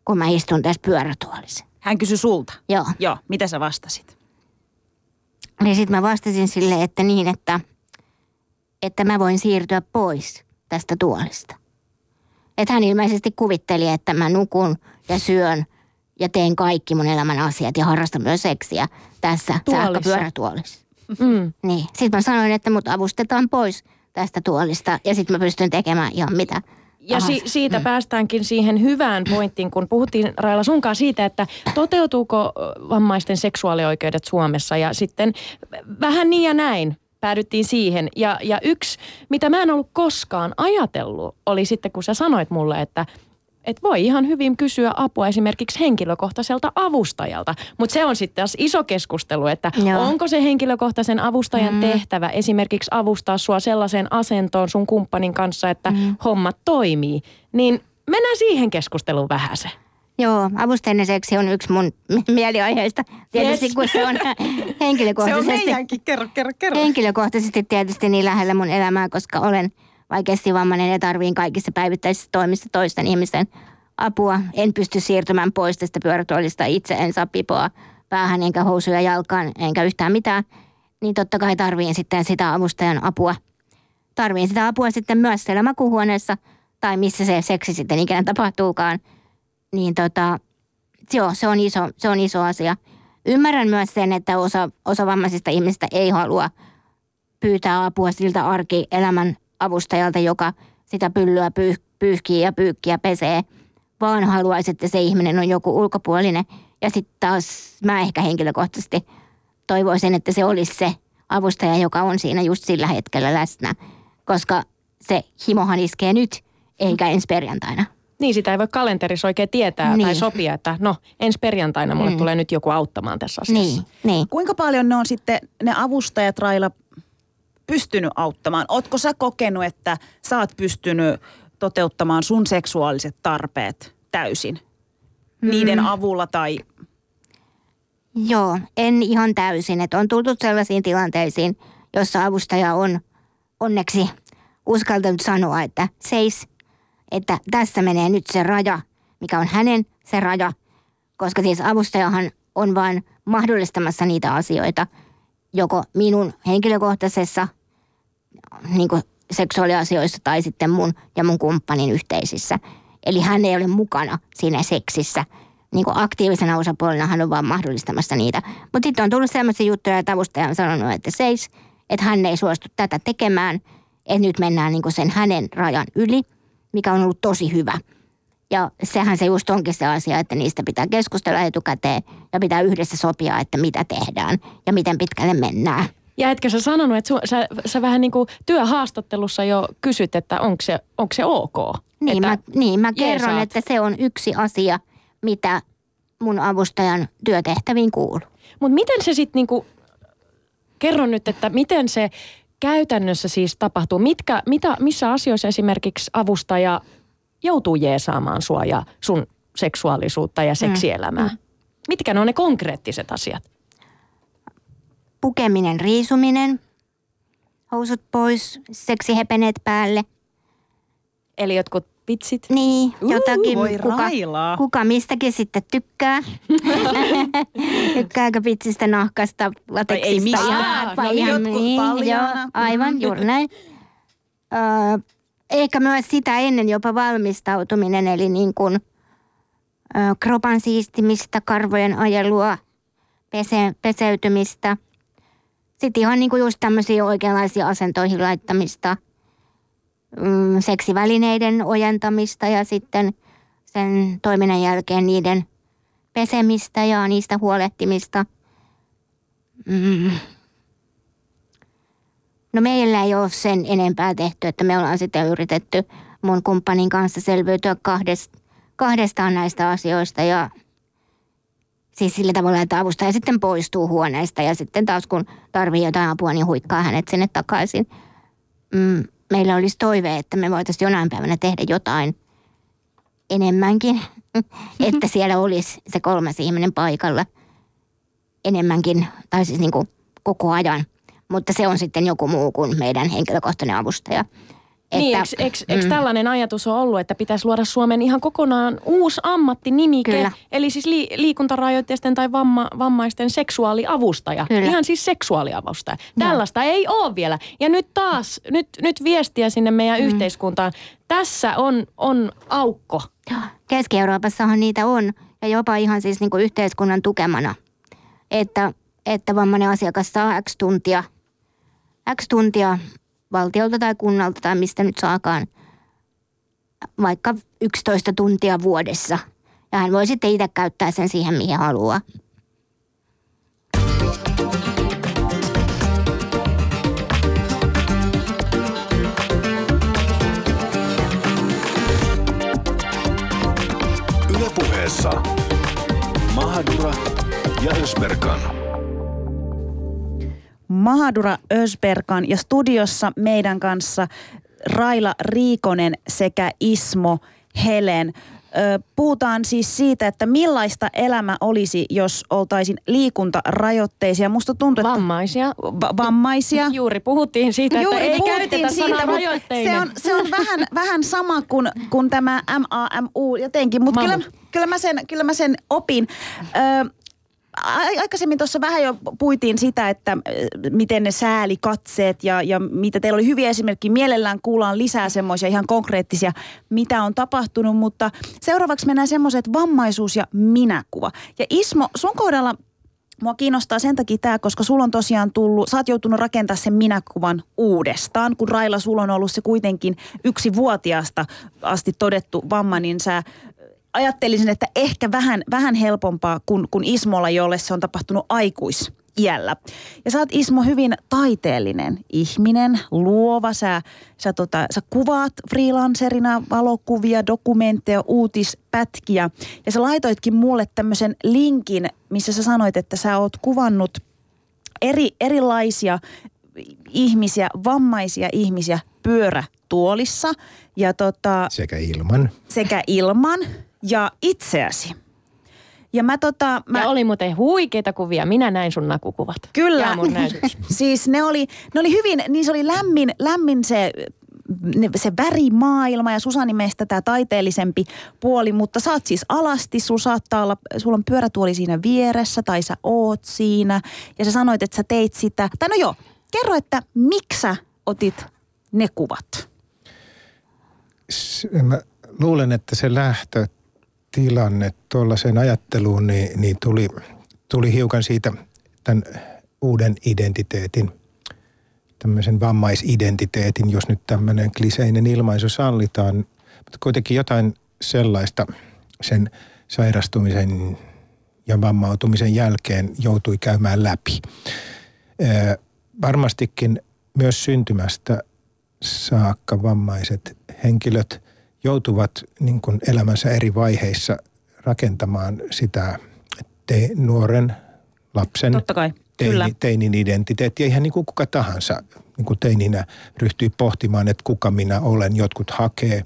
kun mä istun tässä pyörätuolissa. Hän kysyi sulta? Joo. Joo, mitä sä vastasit? Niin sitten mä vastasin sille, että niin, että, että mä voin siirtyä pois tästä tuolista. Että hän ilmeisesti kuvitteli, että mä nukun ja syön ja teen kaikki mun elämän asiat ja harrastan myös seksiä tässä sähköpyörätuolissa. Mm. Niin. Sitten mä sanoin, että mut avustetaan pois tästä tuolista ja sitten mä pystyn tekemään ihan mitä ja si- siitä mm. päästäänkin siihen hyvään pointtiin, kun puhuttiin Raila sunkaan siitä, että toteutuuko vammaisten seksuaalioikeudet Suomessa ja sitten vähän niin ja näin päädyttiin siihen. Ja, ja yksi, mitä mä en ollut koskaan ajatellut, oli sitten kun sä sanoit mulle, että että voi ihan hyvin kysyä apua esimerkiksi henkilökohtaiselta avustajalta. Mutta se on sitten taas iso keskustelu, että Joo. onko se henkilökohtaisen avustajan mm. tehtävä esimerkiksi avustaa sua sellaiseen asentoon sun kumppanin kanssa, että mm. hommat toimii. Niin mennään siihen keskusteluun vähän se. Joo, avustajien seksi on yksi mun mieliaiheista. Tietysti yes. kun se on henkilökohtaisesti. Se on meidänkin, kerro, kerro, kerro. Henkilökohtaisesti tietysti niin lähellä mun elämää, koska olen vaikeasti vammainen ja tarviin kaikissa päivittäisissä toimissa toisten ihmisten apua. En pysty siirtymään pois tästä pyörätuolista itse, en saa pipoa päähän enkä housuja jalkaan enkä yhtään mitään. Niin totta kai tarviin sitten sitä avustajan apua. Tarviin sitä apua sitten myös siellä makuhuoneessa tai missä se seksi sitten ikään tapahtuukaan – niin tota, joo, se on iso, se on iso asia. Ymmärrän myös sen, että osa, osa vammaisista ihmistä ei halua pyytää apua siltä arkielämän avustajalta, joka sitä pyllyä pyyh, pyyhkii ja pyykkiä pesee, vaan haluaisi, että se ihminen on joku ulkopuolinen. Ja sitten taas mä ehkä henkilökohtaisesti toivoisin, että se olisi se avustaja, joka on siinä just sillä hetkellä läsnä, koska se himohan iskee nyt, eikä ensi perjantaina. Niin, sitä ei voi kalenterissa oikein tietää niin. tai sopia, että no ensi perjantaina mulle mm. tulee nyt joku auttamaan tässä asiassa. Niin, niin. Kuinka paljon ne on sitten ne avustajat Raila pystynyt auttamaan? Ootko sä kokenut, että sä oot pystynyt toteuttamaan sun seksuaaliset tarpeet täysin? Mm. Niiden avulla tai... Joo, en ihan täysin. Että on tultu sellaisiin tilanteisiin, jossa avustaja on onneksi uskaltanut sanoa, että seis että tässä menee nyt se raja, mikä on hänen se raja, koska siis avustajahan on vain mahdollistamassa niitä asioita, joko minun henkilökohtaisessa niin kuin seksuaaliasioissa tai sitten mun ja mun kumppanin yhteisissä. Eli hän ei ole mukana siinä seksissä. Niin kuin aktiivisena osapuolena hän on vaan mahdollistamassa niitä. Mutta sitten on tullut sellaisia juttuja, että avustaja on sanonut, että seis, että hän ei suostu tätä tekemään, että nyt mennään niin kuin sen hänen rajan yli – mikä on ollut tosi hyvä. Ja sehän se just onkin se asia, että niistä pitää keskustella etukäteen ja pitää yhdessä sopia, että mitä tehdään ja miten pitkälle mennään. Ja etkö sä sanonut, että su, sä, sä vähän niin kuin työhaastattelussa jo kysyt, että onko se, onko se ok? Niin, että mä, niin mä kerron, jeesaat. että se on yksi asia, mitä mun avustajan työtehtäviin kuuluu. Mutta miten se sitten niinku, kerro nyt, että miten se käytännössä siis tapahtuu? Mitkä, mitä, missä asioissa esimerkiksi avustaja joutuu jeesaamaan sua ja sun seksuaalisuutta ja mm. seksielämää? Mm. Mitkä ne on ne konkreettiset asiat? Pukeminen, riisuminen, housut pois, seksihepeneet päälle. Eli jotkut vitsit. Niin, jotakin. Voi kuka, kuka mistäkin sitten tykkää. Tykkääkö vitsistä, nahkasta, lateksista? Ei mistään. Vai ihan, niin, joo, aivan, juuri näin. ehkä myös sitä ennen jopa valmistautuminen, eli niin kuin, ö, kropan siistimistä, karvojen ajelua, pese, peseytymistä. Sitten ihan niin kuin just tämmöisiä oikeanlaisia asentoihin laittamista – mm, seksivälineiden ojentamista ja sitten sen toiminnan jälkeen niiden pesemistä ja niistä huolehtimista. Mm. No meillä ei ole sen enempää tehty, että me ollaan sitten yritetty mun kumppanin kanssa selviytyä kahdest, kahdestaan näistä asioista ja siis sillä tavalla, että avustaja sitten poistuu huoneesta ja sitten taas kun tarvii jotain apua, niin huikkaa hänet sinne takaisin. Mm, meillä olisi toive, että me voitaisiin jonain päivänä tehdä jotain enemmänkin, että siellä olisi se kolmas ihminen paikalla enemmänkin, tai siis niin kuin koko ajan. Mutta se on sitten joku muu kuin meidän henkilökohtainen avustaja. Niin, että, niin, eikö, eikö, mm. tällainen ajatus ole ollut, että pitäisi luoda Suomen ihan kokonaan uusi ammattinimike, Kyllä. eli siis li, liikuntarajoitteisten tai vamma, vammaisten seksuaaliavustaja. Kyllä. Ihan siis seksuaaliavustaja. No. Tällaista ei ole vielä. Ja nyt taas, nyt, nyt viestiä sinne meidän mm. yhteiskuntaan. Tässä on, on aukko. Keski-Euroopassahan niitä on, ja jopa ihan siis niin kuin yhteiskunnan tukemana. Että, että vammainen asiakas saa X tuntia, X tuntia valtiolta tai kunnalta tai mistä nyt saakaan, vaikka 11 tuntia vuodessa. Ja hän voi sitten itse käyttää sen siihen, mihin haluaa. Ylepuheessa Mahadura ja Ösberkan. Mahadura Ösberkan ja studiossa meidän kanssa Raila Riikonen sekä Ismo Helen. Puhutaan siis siitä, että millaista elämä olisi, jos oltaisiin liikuntarajoitteisia. Musta tuntuu, että... Vammaisia. Va- vammaisia. Juuri puhuttiin siitä, Juuri että ei käytetä siitä, sanaa Se on, se on vähän, vähän sama kuin, kuin tämä MAMU jotenkin, mutta kyllä, kyllä, mä sen, kyllä mä sen opin. Ö, aikaisemmin tuossa vähän jo puitiin sitä, että äh, miten ne sääli katseet ja, ja mitä teillä oli hyviä esimerkkejä. Mielellään kuullaan lisää semmoisia ihan konkreettisia, mitä on tapahtunut, mutta seuraavaksi mennään semmoiset vammaisuus ja minäkuva. Ja Ismo, sun kohdalla Mua kiinnostaa sen takia tämä, koska sulla on tosiaan tullut, sä oot joutunut rakentamaan sen minäkuvan uudestaan. Kun Raila, sulla on ollut se kuitenkin yksi vuotiaasta asti todettu vamma, niin sä ajattelisin, että ehkä vähän, vähän helpompaa kuin, kuin Ismolla, jolle se on tapahtunut aikuis iällä. Ja sä oot Ismo hyvin taiteellinen ihminen, luova. Sä, sä, tota, sä kuvaat freelancerina valokuvia, dokumentteja, uutispätkiä. Ja sä laitoitkin mulle tämmöisen linkin, missä sä sanoit, että sä oot kuvannut eri, erilaisia ihmisiä, vammaisia ihmisiä pyörätuolissa. Ja tota, sekä ilman. Sekä ilman ja itseäsi. Ja, mä tota, mä... ja oli muuten huikeita kuvia. Minä näin sun nakukuvat. Kyllä. Ja mun siis ne oli, ne oli hyvin, niin se oli lämmin, lämmin se se värimaailma ja Susani meistä tämä taiteellisempi puoli, mutta sä oot siis alasti, sul saattaa olla, sulla on pyörätuoli siinä vieressä tai sä oot siinä ja sä sanoit, että sä teit sitä. Tai no joo, kerro, että miksi sä otit ne kuvat? Mä luulen, että se lähtö tilanne tuollaiseen ajatteluun, niin, niin tuli, tuli hiukan siitä tämän uuden identiteetin, tämmöisen vammaisidentiteetin, jos nyt tämmöinen kliseinen ilmaisu sallitaan, mutta kuitenkin jotain sellaista sen sairastumisen ja vammautumisen jälkeen joutui käymään läpi. Ee, varmastikin myös syntymästä saakka vammaiset henkilöt joutuvat niin kuin elämänsä eri vaiheissa rakentamaan sitä te, nuoren lapsen Totta kai. Teini, teinin identiteettiä. Ihan niin kuin kuka tahansa niin kuin teininä ryhtyy pohtimaan, että kuka minä olen. Jotkut hakee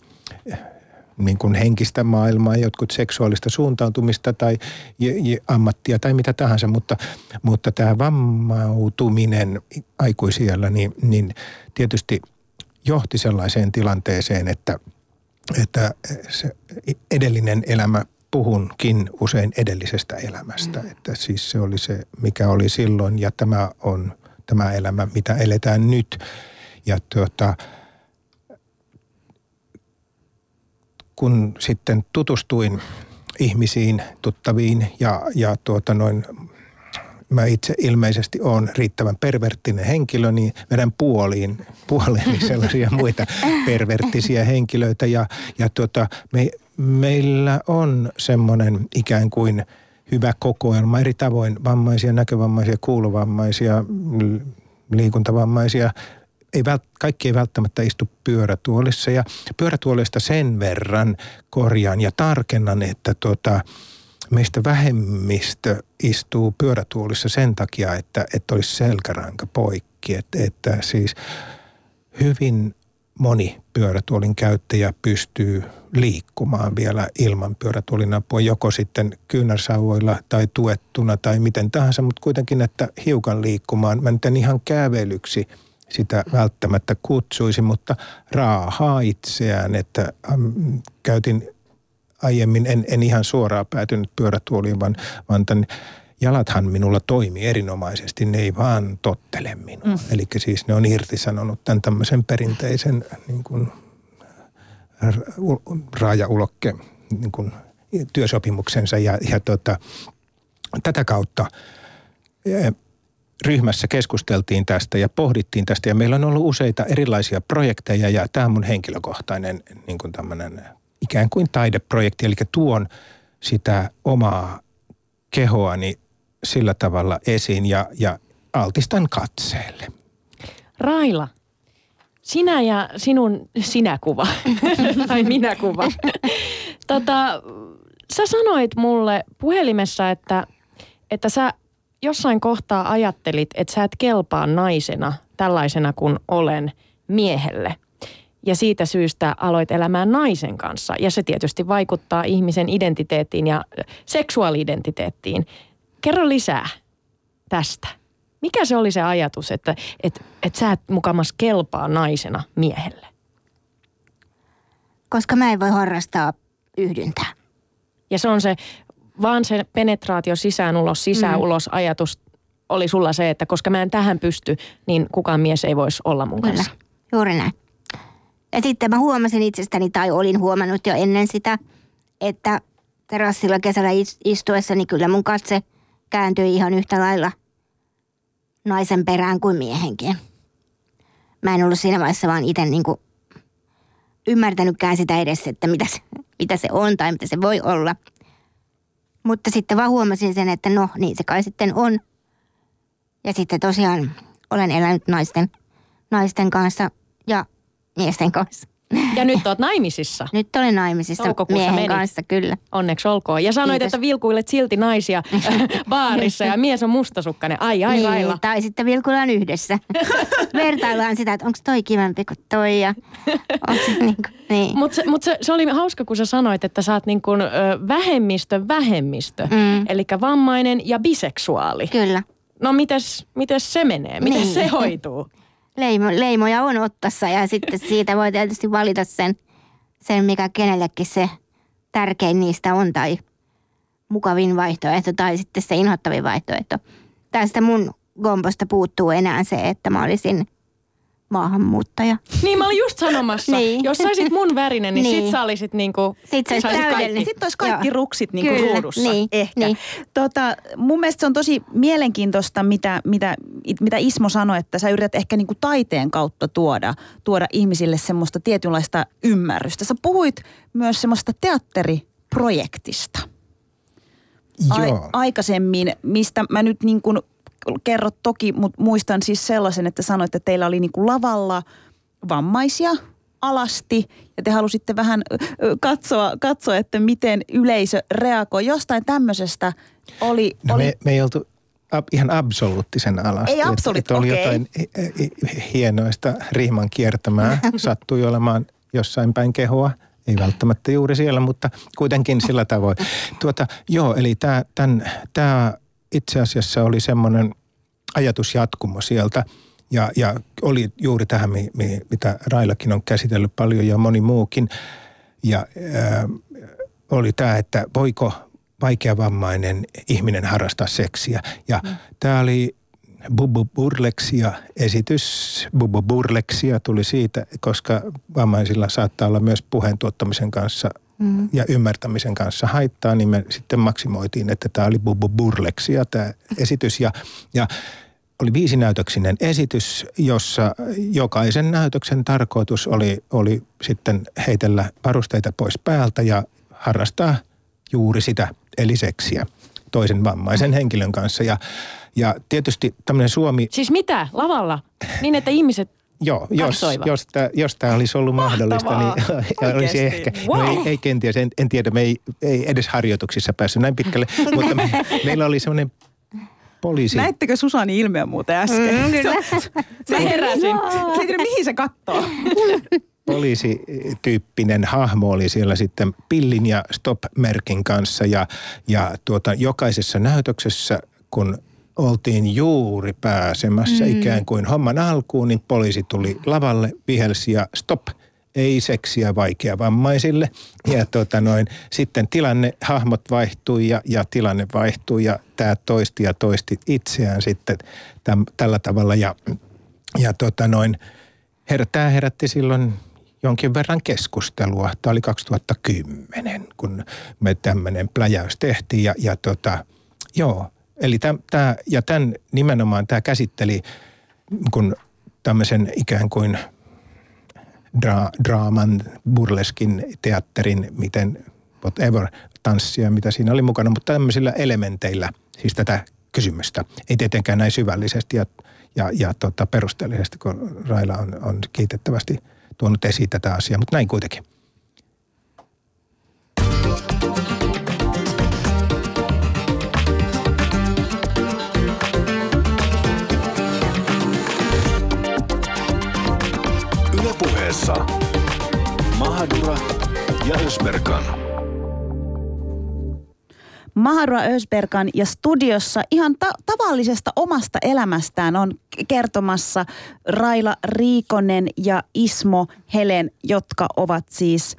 niin kuin henkistä maailmaa, jotkut seksuaalista suuntautumista tai j, j, ammattia tai mitä tahansa, mutta, mutta tämä vammautuminen aikuisiellä, niin, niin tietysti johti sellaiseen tilanteeseen, että – että se edellinen elämä puhunkin usein edellisestä elämästä. Mm. Että siis se oli se, mikä oli silloin ja tämä on tämä elämä, mitä eletään nyt. Ja tuota, kun sitten tutustuin ihmisiin, tuttaviin ja, ja tuota noin mä itse ilmeisesti on riittävän perverttinen henkilö, niin vedän puoliin, puoliin sellaisia muita perverttisiä henkilöitä. Ja, ja tuota, me, meillä on semmoinen ikään kuin hyvä kokoelma eri tavoin. Vammaisia, näkövammaisia, kuulovammaisia, liikuntavammaisia, ei vält, kaikki ei välttämättä istu pyörätuolissa. Ja pyörätuolista sen verran korjaan ja tarkennan, että tuota, meistä vähemmistö istuu pyörätuolissa sen takia, että, että olisi selkäranka poikki. Että, että siis hyvin moni pyörätuolin käyttäjä pystyy liikkumaan vielä ilman pyörätuolin apua, joko sitten kyynärsauvoilla tai tuettuna tai miten tahansa, mutta kuitenkin, että hiukan liikkumaan. Mä nyt en ihan kävelyksi sitä välttämättä kutsuisi, mutta raahaa itseään, että äm, käytin aiemmin en, en ihan suoraan päätynyt pyörätuoliin, vaan, vaan tämän jalathan minulla toimii erinomaisesti, ne ei vaan tottele minua. Mm. Eli siis ne on irtisanonut tämän tämmöisen perinteisen niin kuin, raajaulokke niin kuin, työsopimuksensa ja, ja tota, tätä kautta e, ryhmässä keskusteltiin tästä ja pohdittiin tästä ja meillä on ollut useita erilaisia projekteja ja tämä on mun henkilökohtainen niin kuin tämmöinen ikään kuin taideprojekti, eli tuon sitä omaa kehoani sillä tavalla esiin ja, ja altistan katseelle. Raila, sinä ja sinun sinäkuva, tai minäkuva. tota, sä sanoit mulle puhelimessa, että, että sä jossain kohtaa ajattelit, että sä et kelpaa naisena tällaisena kuin olen miehelle. Ja siitä syystä aloit elämään naisen kanssa. Ja se tietysti vaikuttaa ihmisen identiteettiin ja seksuaali-identiteettiin. Kerro lisää tästä. Mikä se oli se ajatus, että, että, että sä et mukamas kelpaa naisena miehelle? Koska mä en voi harrastaa yhdyntää. Ja se on se, vaan se penetraatio sisään ulos, sisään mm. ulos ajatus oli sulla se, että koska mä en tähän pysty, niin kukaan mies ei voisi olla mun Kyllä. kanssa. juuri näin. Ja sitten mä huomasin itsestäni, tai olin huomannut jo ennen sitä, että terassilla kesällä istuessa, niin kyllä mun katse kääntyi ihan yhtä lailla naisen perään kuin miehenkin. Mä en ollut siinä vaiheessa vaan itse niin ymmärtänytkään sitä edes, että mitä se, mitä se on tai mitä se voi olla. Mutta sitten vaan huomasin sen, että no niin se kai sitten on. Ja sitten tosiaan olen elänyt naisten, naisten kanssa ja miesten kanssa. Ja nyt oot naimisissa. Nyt olen naimisissa miehen menit. kanssa, kyllä. Onneksi olkoon. Ja sanoit, Kiitos. että vilkuilet silti naisia baarissa ja mies on mustasukkainen. Ai, ai, niin, lailla. Tai sitten vilkuillaan yhdessä. Vertaillaan sitä, että onko toi kivempi kuin toi. Ja niin niin. Mutta se, mut se, se, oli hauska, kun sä sanoit, että sä oot niin kuin, ö, vähemmistö, vähemmistö. Mm. Eli vammainen ja biseksuaali. Kyllä. No mites, mites se menee? Miten niin. se hoituu? Leimo, leimoja on ottassa ja sitten siitä voi tietysti valita sen, sen, mikä kenellekin se tärkein niistä on tai mukavin vaihtoehto tai sitten se inhottavin vaihtoehto. Tästä mun gombosta puuttuu enää se, että mä olisin – maahanmuuttaja. Niin mä olin just sanomassa. niin. Jos sä olisit mun värinen, niin, niin. sit sä olisit niinku... Sit sä olisit täydellinen. Sitten olisi kaikki Joo. ruksit niinku Kyllä. ruudussa. Niin. Ehkä. Niin. Tota, mun mielestä se on tosi mielenkiintoista, mitä, mitä, mitä Ismo sanoi, että sä yrität ehkä niinku taiteen kautta tuoda, tuoda ihmisille semmoista tietynlaista ymmärrystä. Sä puhuit myös semmoista teatteriprojektista. Joo. aikaisemmin, mistä mä nyt niin kuin kerrot toki, mutta muistan siis sellaisen, että sanoit, että teillä oli niin kuin lavalla vammaisia alasti ja te halusitte vähän katsoa, katsoa että miten yleisö reagoi. Jostain tämmöisestä oli... No oli... Me, me ei oltu ab, ihan absoluuttisen alasti. Ei absoluuttisen, Oli okay. jotain hienoista rihman kiertämää, sattui olemaan jossain päin kehoa. Ei välttämättä juuri siellä, mutta kuitenkin sillä tavoin. Tuota, joo, eli tämä itse asiassa oli semmoinen ajatusjatkumo sieltä. Ja, ja oli juuri tähän, mi, mi, mitä Railakin on käsitellyt paljon ja moni muukin. Ja ää, oli tämä, että voiko vaikeavammainen ihminen harrastaa seksiä. Ja mm. tämä oli Bubu Burleksia esitys. Bubu Burleksia tuli siitä, koska vammaisilla saattaa olla myös puheen tuottamisen kanssa mm. ja ymmärtämisen kanssa haittaa, niin me sitten maksimoitiin, että tämä oli Bubu Burleksia tämä esitys. Ja, ja oli viisinäytöksinen esitys, jossa jokaisen näytöksen tarkoitus oli, oli sitten heitellä varusteita pois päältä ja harrastaa juuri sitä, eli seksiä toisen vammaisen henkilön kanssa. Ja, ja tietysti tämmöinen Suomi... Siis mitä? Lavalla? Niin, että ihmiset Joo, jos, jos, tämä, jos tämä olisi ollut Mahtavaa. mahdollista, niin olisi ehkä, wow. no ei, ei kenties, en, en tiedä, me ei, ei edes harjoituksissa päässyt näin pitkälle, mutta me, meillä oli semmoinen poliisi. Näittekö Susani ilmeä muuten äsken? Mm, kyllä. Mä heräsin. Mä tiedä, mihin se katsoo. poliisityyppinen hahmo oli siellä sitten pillin ja stop-merkin kanssa ja, ja tuota, jokaisessa näytöksessä, kun oltiin juuri pääsemässä mm. ikään kuin homman alkuun, niin poliisi tuli lavalle, vihelsi ja stop, ei seksiä vaikea vammaisille. Ja tota noin, sitten tilanne, hahmot vaihtui ja, ja tilanne vaihtui ja tämä toisti ja toisti itseään sitten täm, tällä tavalla. Ja, ja tota noin, her, tämä herätti silloin jonkin verran keskustelua. Tämä oli 2010, kun me tämmöinen pläjäys tehtiin ja, ja tota, joo, Eli tämä, ja tämän nimenomaan tämä käsitteli kun tämmöisen ikään kuin dra, draaman, burleskin, teatterin, miten whatever, tanssia, mitä siinä oli mukana, mutta tämmöisillä elementeillä siis tätä kysymystä. Ei tietenkään näin syvällisesti ja, ja, ja tota perusteellisesti, kun Raila on, on kiitettävästi tuonut esiin tätä asiaa, mutta näin kuitenkin. Mahadura Ösberkan ja studiossa ihan ta- tavallisesta omasta elämästään on kertomassa Raila Riikonen ja Ismo Helen, jotka ovat siis –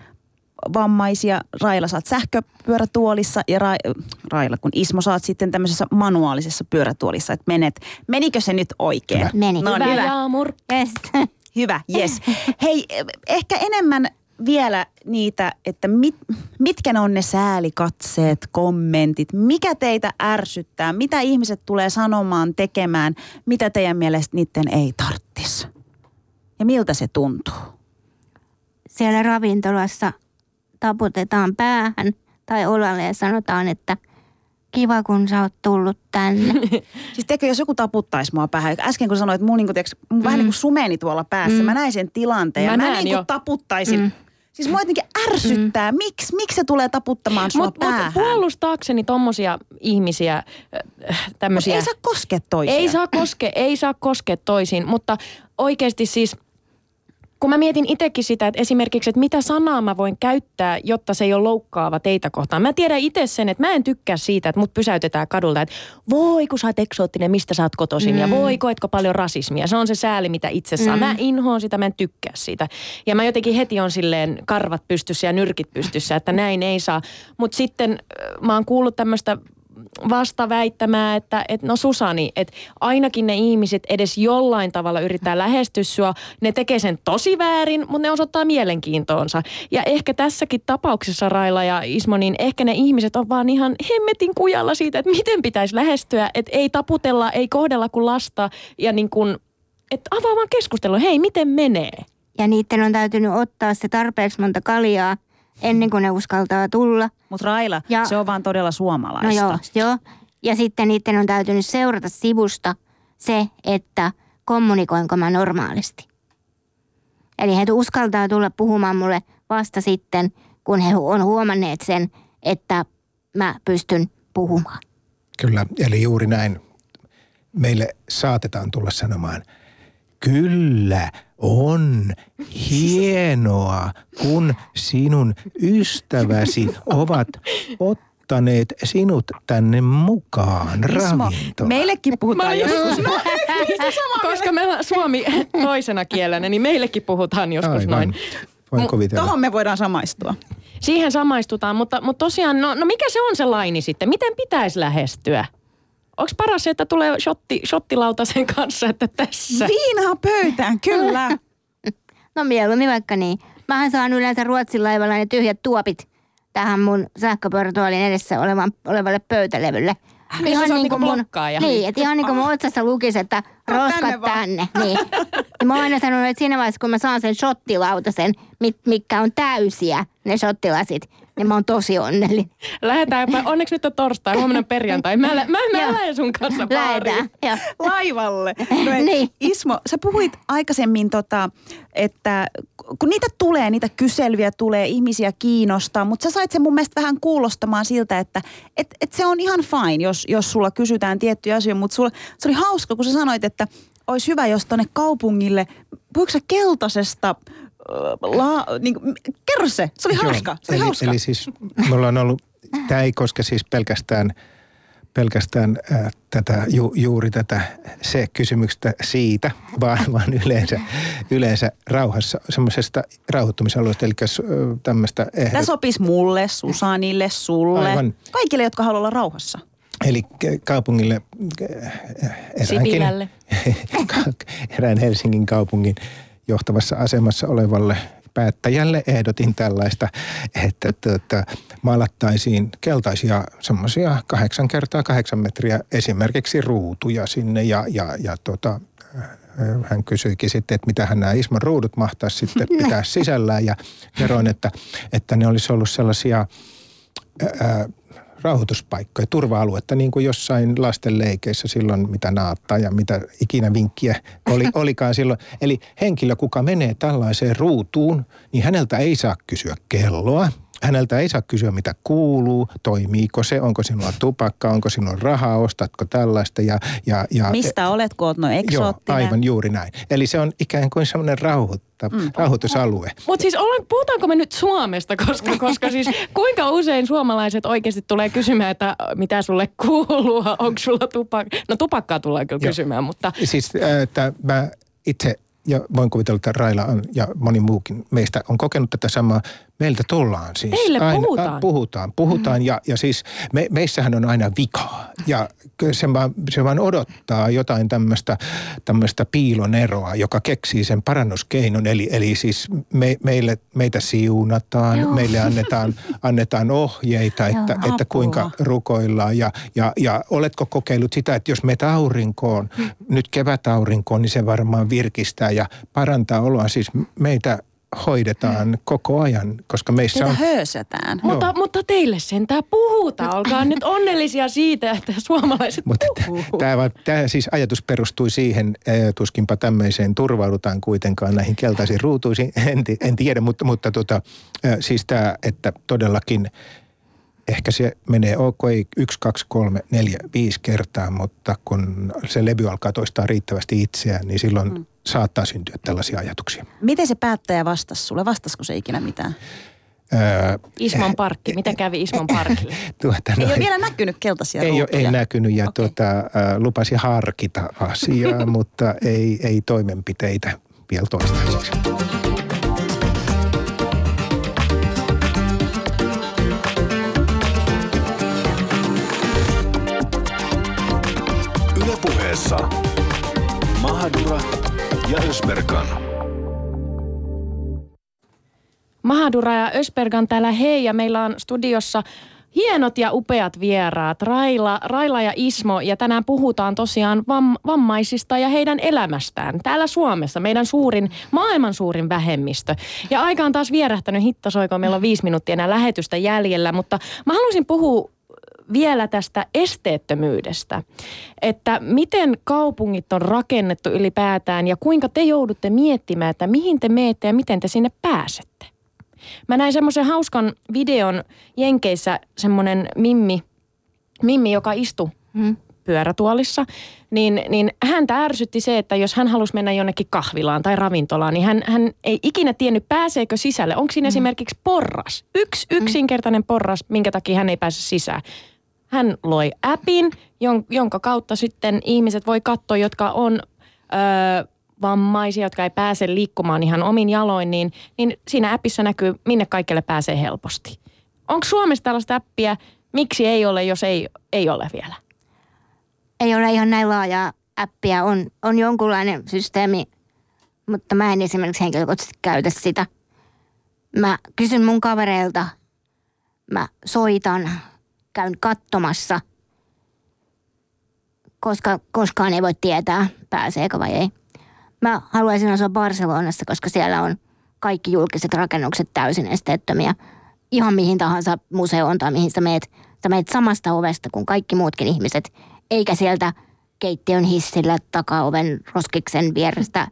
vammaisia. Raila saat sähköpyörätuolissa ja Ra- Raila, kun Ismo saat sitten tämmöisessä manuaalisessa pyörätuolissa, että menet. Menikö se nyt oikein? Hyvä. Meni. No, hyvä, hyvä. Jaamur. Yes. Hyvä, yes. Hei, ehkä enemmän vielä niitä, että mit, mitkä ne on ne säälikatseet, kommentit, mikä teitä ärsyttää, mitä ihmiset tulee sanomaan, tekemään, mitä teidän mielestä niiden ei tarttisi? Ja miltä se tuntuu? Siellä ravintolassa taputetaan päähän tai olalle ja sanotaan, että kiva kun sä oot tullut tänne. siis tekö, jos joku taputtaisi mua päähän. Äsken kun sanoit, mun, niin tiiäks, mun mm. vähän niin kuin sumeni tuolla päässä. Mm. Mä näin sen tilanteen mä ja mä niin kuin taputtaisin. Mm. Siis mua jotenkin ärsyttää. Mm. Miksi miksi se tulee taputtamaan sua mut, päähän? Mut puolustaakseni tommosia ihmisiä, äh, tämmöisiä... Mut ei saa koskea toisia. Ei saa koskea, ei saa koskea toisiin, mutta oikeasti siis – kun mä mietin itsekin sitä, että esimerkiksi, että mitä sanaa mä voin käyttää, jotta se ei ole loukkaava teitä kohtaan. Mä tiedän itse sen, että mä en tykkää siitä, että mut pysäytetään kadulta, että voi kun sä oot eksoottinen, mistä sä oot kotoisin mm. ja voi koetko paljon rasismia. Se on se sääli, mitä itse saa. Mm. Mä inhoon sitä, mä en tykkää siitä. Ja mä jotenkin heti on silleen karvat pystyssä ja nyrkit pystyssä, että näin ei saa. Mutta sitten mä oon kuullut tämmöistä vasta väittämään, että, että no Susani, että ainakin ne ihmiset edes jollain tavalla yrittää lähestyä sua. Ne tekee sen tosi väärin, mutta ne osoittaa mielenkiintoonsa. Ja ehkä tässäkin tapauksessa Raila ja Ismo, niin ehkä ne ihmiset on vaan ihan hemmetin kujalla siitä, että miten pitäisi lähestyä. Että ei taputella, ei kohdella kuin lasta ja niin kuin, että avaa vaan keskustelua. Hei, miten menee? Ja niiden on täytynyt ottaa se tarpeeksi monta kaljaa – ennen kuin ne uskaltaa tulla. Mutta Raila, ja, se on vaan todella suomalaista. No joo, joo. Ja sitten niiden on täytynyt seurata sivusta se, että kommunikoinko mä normaalisti. Eli he uskaltaa tulla puhumaan mulle vasta sitten, kun he on huomanneet sen, että mä pystyn puhumaan. Kyllä, eli juuri näin. Meille saatetaan tulla sanomaan, kyllä, on hienoa, kun sinun ystäväsi ovat ottaneet sinut tänne mukaan ravintolaan. Meillekin puhutaan joskus Koska me Suomi toisena kielenä, niin meillekin puhutaan joskus Aivan. noin. Voin kuvitella. Tuohon me voidaan samaistua. Siihen samaistutaan, mutta, mutta tosiaan, no, no mikä se on se laini sitten? Miten pitäisi lähestyä? Onko paras se, että tulee shotti, shottilautasen kanssa, että tässä? Viinaa pöytään, kyllä. no mieluummin vaikka niin. Mähän saan yleensä Ruotsin laivalla ne tyhjät tuopit tähän mun sähköpyörätuolin edessä olevan, olevalle pöytälevylle. Äh, ihan niin kuin mun, niin, että ihan niin kuin mun otsassa lukisi, että roskat tänne. tänne. Niin. Ja mä oon aina sanonut, että siinä vaiheessa, kun mä saan sen shottilautasen, mikä on täysiä, ne shottilasit, niin mä oon tosi onnellinen. Lähetään, onneksi nyt on torstai, huomenna perjantai. Mä, mä, mä, mä lähden sun kanssa baariin. Laivalle. No, niin. Ismo, sä puhuit aikaisemmin, tota, että kun niitä tulee, niitä kyselyjä tulee, ihmisiä kiinnostaa, mutta sä sait sen mun mielestä vähän kuulostamaan siltä, että et, et se on ihan fine, jos, jos sulla kysytään tiettyjä asioita, mutta sulla, se oli hauska, kun sä sanoit, että olisi hyvä, jos tonne kaupungille, puhuiko sä keltaisesta la, niin kuin, kerro se, se oli Joo, hauska. Se oli eli, hauska. eli siis me ollaan ollut, tämä ei koske siis pelkästään, pelkästään äh, tätä, ju, juuri tätä se kysymyksestä siitä, vaan, vaan yleensä, yleensä rauhassa, semmoisesta rauhoittumisalueesta, eli tämmöistä ehdot... Tämä sopisi mulle, Susanille, sulle, Aivan. kaikille, jotka haluaa olla rauhassa. Eli kaupungille eräänkin, erään Helsingin kaupungin johtavassa asemassa olevalle päättäjälle ehdotin tällaista, että tuota, maalattaisiin keltaisia semmoisia kahdeksan kertaa kahdeksan metriä esimerkiksi ruutuja sinne ja, ja, ja tuota, hän kysyikin sitten, että mitä hän nämä Isman ruudut mahtaisi sitten pitää sisällään ja kerroin, että, että ne olisi ollut sellaisia ää, rauhoituspaikkoja, turva-aluetta, niin kuin jossain lasten leikeissä silloin, mitä naattaa ja mitä ikinä vinkkiä oli, olikaan silloin. Eli henkilö, kuka menee tällaiseen ruutuun, niin häneltä ei saa kysyä kelloa, häneltä ei saa kysyä, mitä kuuluu, toimiiko se, onko sinulla tupakka, onko sinulla rahaa, ostatko tällaista. Ja, ja, ja, Mistä olet, kun olet no Joo, aivan juuri näin. Eli se on ikään kuin semmoinen rauhoitta, mm. rauhoitusalue. Mutta siis ollaan, puhutaanko me nyt Suomesta, koska, koska siis kuinka usein suomalaiset oikeasti tulee kysymään, että mitä sulle kuuluu, onko sulla tupakka? No tupakkaa tulee kyllä kysymään, mutta... Siis että mä itse ja voin kuvitella, että Raila on, ja moni muukin meistä on kokenut tätä samaa. Meiltä tullaan siis. Meille aina, puhutaan. Puhutaan, puhutaan mm. ja, ja siis me, meissähän on aina vikaa. Ja se vaan, se vaan odottaa jotain tämmöistä, tämmöistä piiloneroa, joka keksii sen parannuskeinon. Eli, eli siis me, meille, meitä siunataan, Joo. meille annetaan, annetaan ohjeita, että, Joo, että kuinka rukoillaan. Ja, ja, ja oletko kokeillut sitä, että jos meitä aurinkoon, mm. nyt kevätaurinkoon, niin se varmaan virkistää ja parantaa oloa. Siis meitä hoidetaan hmm. koko ajan, koska meissä Teitä on... höösätään. Mutta, mutta teille sentään puhutaan. Olkaa nyt onnellisia siitä, että suomalaiset mutta. Tämä, tämä siis ajatus perustui siihen, tuskinpa tämmöiseen turvaudutaan kuitenkaan näihin keltaisiin ruutuisiin, en, en tiedä, mutta, mutta tota, siis tämä, että todellakin ehkä se menee ok, ei yksi, kaksi, kolme, neljä, viisi kertaa, mutta kun se levy alkaa toistaa riittävästi itseään, niin silloin mm. saattaa syntyä tällaisia ajatuksia. Miten se päättäjä vastasi sulle? Vastasiko se ikinä mitään? Öö, Isman parkki. Miten kävi Isman parkille? tuota, no, ei ole vielä näkynyt keltaisia ei, ole, ei näkynyt ja okay. tuota, lupasi harkita asiaa, mutta ei, ei toimenpiteitä vielä toistaiseksi. Puheessa Mahadura ja Ösberkan. Mahadura ja Ösbergan täällä hei ja meillä on studiossa hienot ja upeat vieraat, Raila, Raila ja Ismo, ja tänään puhutaan tosiaan vam, vammaisista ja heidän elämästään. Täällä Suomessa, meidän suurin, maailman suurin vähemmistö. Ja aika on taas vierähtänyt, hittasoiko, meillä on viisi minuuttia enää lähetystä jäljellä, mutta mä haluaisin puhua vielä tästä esteettömyydestä, että miten kaupungit on rakennettu ylipäätään ja kuinka te joudutte miettimään, että mihin te meette ja miten te sinne pääsette. Mä näin semmoisen hauskan videon Jenkeissä, semmoinen Mimmi, Mimmi joka istui hmm. pyörätuolissa, niin, niin häntä ärsytti se, että jos hän halusi mennä jonnekin kahvilaan tai ravintolaan, niin hän, hän ei ikinä tiennyt, pääseekö sisälle. Onko siinä mm. esimerkiksi porras? Yksi yksinkertainen porras, minkä takia hän ei pääse sisään. Hän loi appin, jonka kautta sitten ihmiset voi katsoa, jotka on öö, vammaisia, jotka ei pääse liikkumaan ihan omin jaloin, niin, niin siinä appissa näkyy, minne kaikille pääsee helposti. Onko Suomessa tällaista appia? Miksi ei ole, jos ei, ei ole vielä? Ei ole ihan näin laajaa appia. On, on jonkunlainen systeemi, mutta mä en esimerkiksi henkilökohtaisesti käytä sitä. Mä kysyn mun kavereilta, mä soitan, käyn katsomassa, koska koskaan ei voi tietää, pääseekö vai ei. Mä haluaisin asua Barcelonassa, koska siellä on kaikki julkiset rakennukset täysin esteettömiä. Ihan mihin tahansa museoon tai mihin sä meet. Sä meet samasta ovesta kuin kaikki muutkin ihmiset, eikä sieltä keittiön hissillä takaoven roskiksen vierestä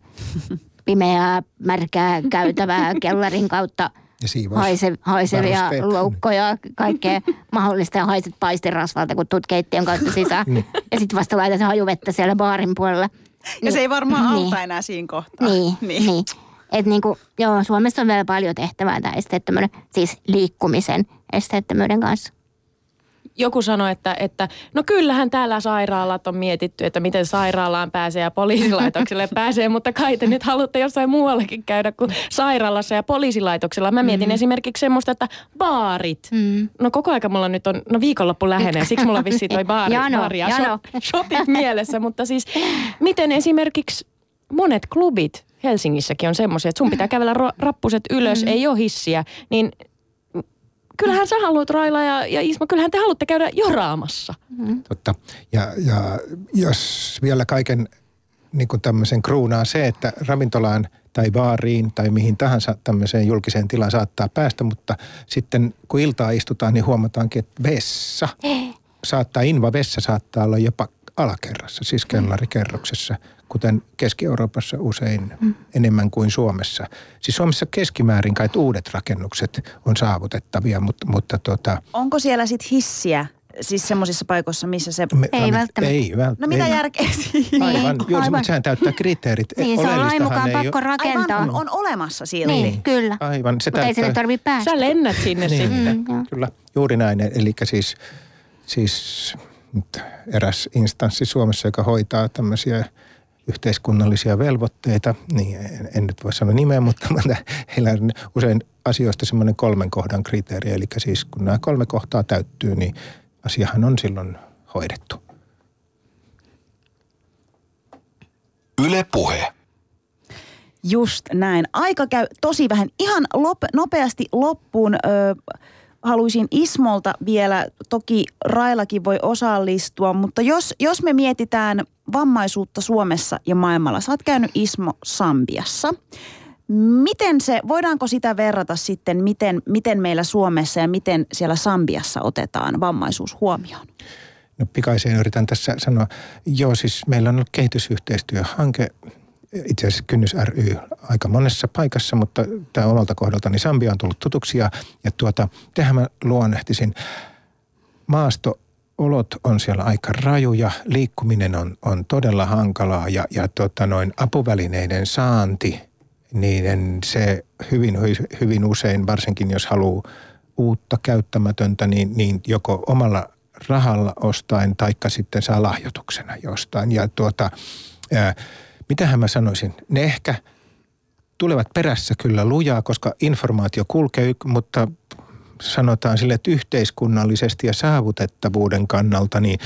pimeää, märkää käytävää kellarin kautta – ja haise, haisevia loukkoja, kaikkea mahdollista ja haiset paistirasvalta, kun tuut keittiön kautta sisään. niin. Ja sitten vasta laitat se siellä baarin puolella. Ja niin, se ei varmaan niin. auta enää siinä kohtaa. Niin, niin. niin. Et niinku, joo, Suomessa on vielä paljon tehtävää tämä esteettömyyden, siis liikkumisen esteettömyyden kanssa joku sanoi, että, että no kyllähän täällä sairaalat on mietitty, että miten sairaalaan pääsee ja poliisilaitokselle pääsee, mutta kai te nyt haluatte jossain muuallakin käydä kuin sairaalassa ja poliisilaitoksella. Mä mietin mm. esimerkiksi semmoista, että baarit. Mm. No koko aika mulla nyt on, no viikonloppu lähenee, siksi mulla vissi toi baari, jano, baari ja jano. shotit mielessä, mutta siis miten esimerkiksi monet klubit Helsingissäkin on semmoisia, että sun pitää kävellä rappuset ylös, mm. ei ole hissiä, niin kyllähän sä haluat Raila ja, ja Isma, kyllähän te haluatte käydä joraamassa. Mm. Totta. Ja, ja jos vielä kaiken niin kuin tämmöisen kruunaa se, että ravintolaan tai baariin tai mihin tahansa tämmöiseen julkiseen tilaan saattaa päästä, mutta sitten kun iltaa istutaan, niin huomataankin, että vessa saattaa, inva vessa saattaa olla jopa alakerrassa, siis kellarikerroksessa. Kuten Keski-Euroopassa usein mm. enemmän kuin Suomessa. Siis Suomessa keskimäärin kai uudet rakennukset on saavutettavia, mutta, mutta tuota... Onko siellä sitten hissiä siis semmoisissa paikoissa, missä se... Me, ei välttämättä. Ei välttämättä. No mitä ei. järkeä siinä? Aivan, juuri, aivan. mutta sehän täyttää kriteerit. Niin, se on lain mukaan pakko rakentaa. Aivan, on, on olemassa silti. Niin, kyllä. Aivan, se mutta täyttää... ei sinne tarvitse päästä. Sä lennät sinne niin, sitten. Mm, kyllä, juuri näin. Eli siis, siis eräs instanssi Suomessa, joka hoitaa tämmöisiä yhteiskunnallisia velvoitteita, niin en, en nyt voi sanoa nimeä, mutta heillä on usein asioista semmoinen kolmen kohdan kriteeri. Eli siis kun nämä kolme kohtaa täyttyy, niin asiahan on silloin hoidettu. Yle Puhe. Just näin. Aika käy tosi vähän. Ihan lop, nopeasti loppuun. Ö, haluaisin Ismolta vielä, toki Railakin voi osallistua, mutta jos, jos me mietitään vammaisuutta Suomessa ja maailmalla, sä oot käynyt Ismo Sambiassa. Miten se, voidaanko sitä verrata sitten, miten, miten meillä Suomessa ja miten siellä Sambiassa otetaan vammaisuus huomioon? No pikaisen yritän tässä sanoa. Joo, siis meillä on ollut kehitysyhteistyöhanke, itse asiassa Kynnys ry aika monessa paikassa, mutta tämä omalta kohdaltani Sambia on tullut tutuksi ja, ja tuota, tähän mä luonnehtisin. Maasto olot on siellä aika rajuja, liikkuminen on, on todella hankalaa ja, ja tota noin apuvälineiden saanti, niin se hyvin, hyvin usein, varsinkin jos haluaa uutta käyttämätöntä, niin, niin joko omalla rahalla ostain, taikka sitten saa lahjoituksena jostain. Ja tuota, ää, mitähän mä sanoisin, ne ehkä tulevat perässä kyllä lujaa, koska informaatio kulkee, mutta sanotaan sille, että yhteiskunnallisesti ja saavutettavuuden kannalta, niin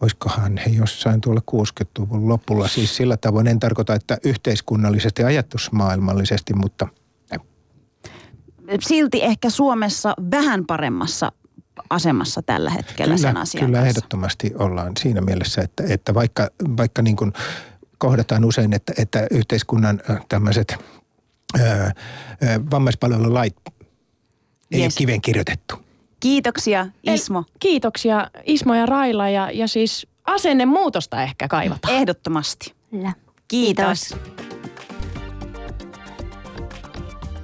olisikohan he jossain tuolla 60-luvun lopulla. Siis sillä tavoin en tarkoita, että yhteiskunnallisesti ajatusmaailmallisesti, mutta silti ehkä Suomessa vähän paremmassa asemassa tällä hetkellä kyllä, sen asian Kyllä kanssa. ehdottomasti ollaan siinä mielessä, että, että vaikka, vaikka niin kuin kohdataan usein, että, että yhteiskunnan tämmöiset vammaispalvelulait ei yes. ole kiveen kirjoitettu. Kiitoksia Ismo. Ei, kiitoksia Ismo ja Raila ja, ja siis asennemuutosta ehkä kaivataan. Ehdottomasti. Kyllä. Kiitos.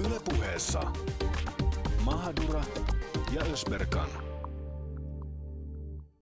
Ylepuheessa Mahadura ja Ösberkan.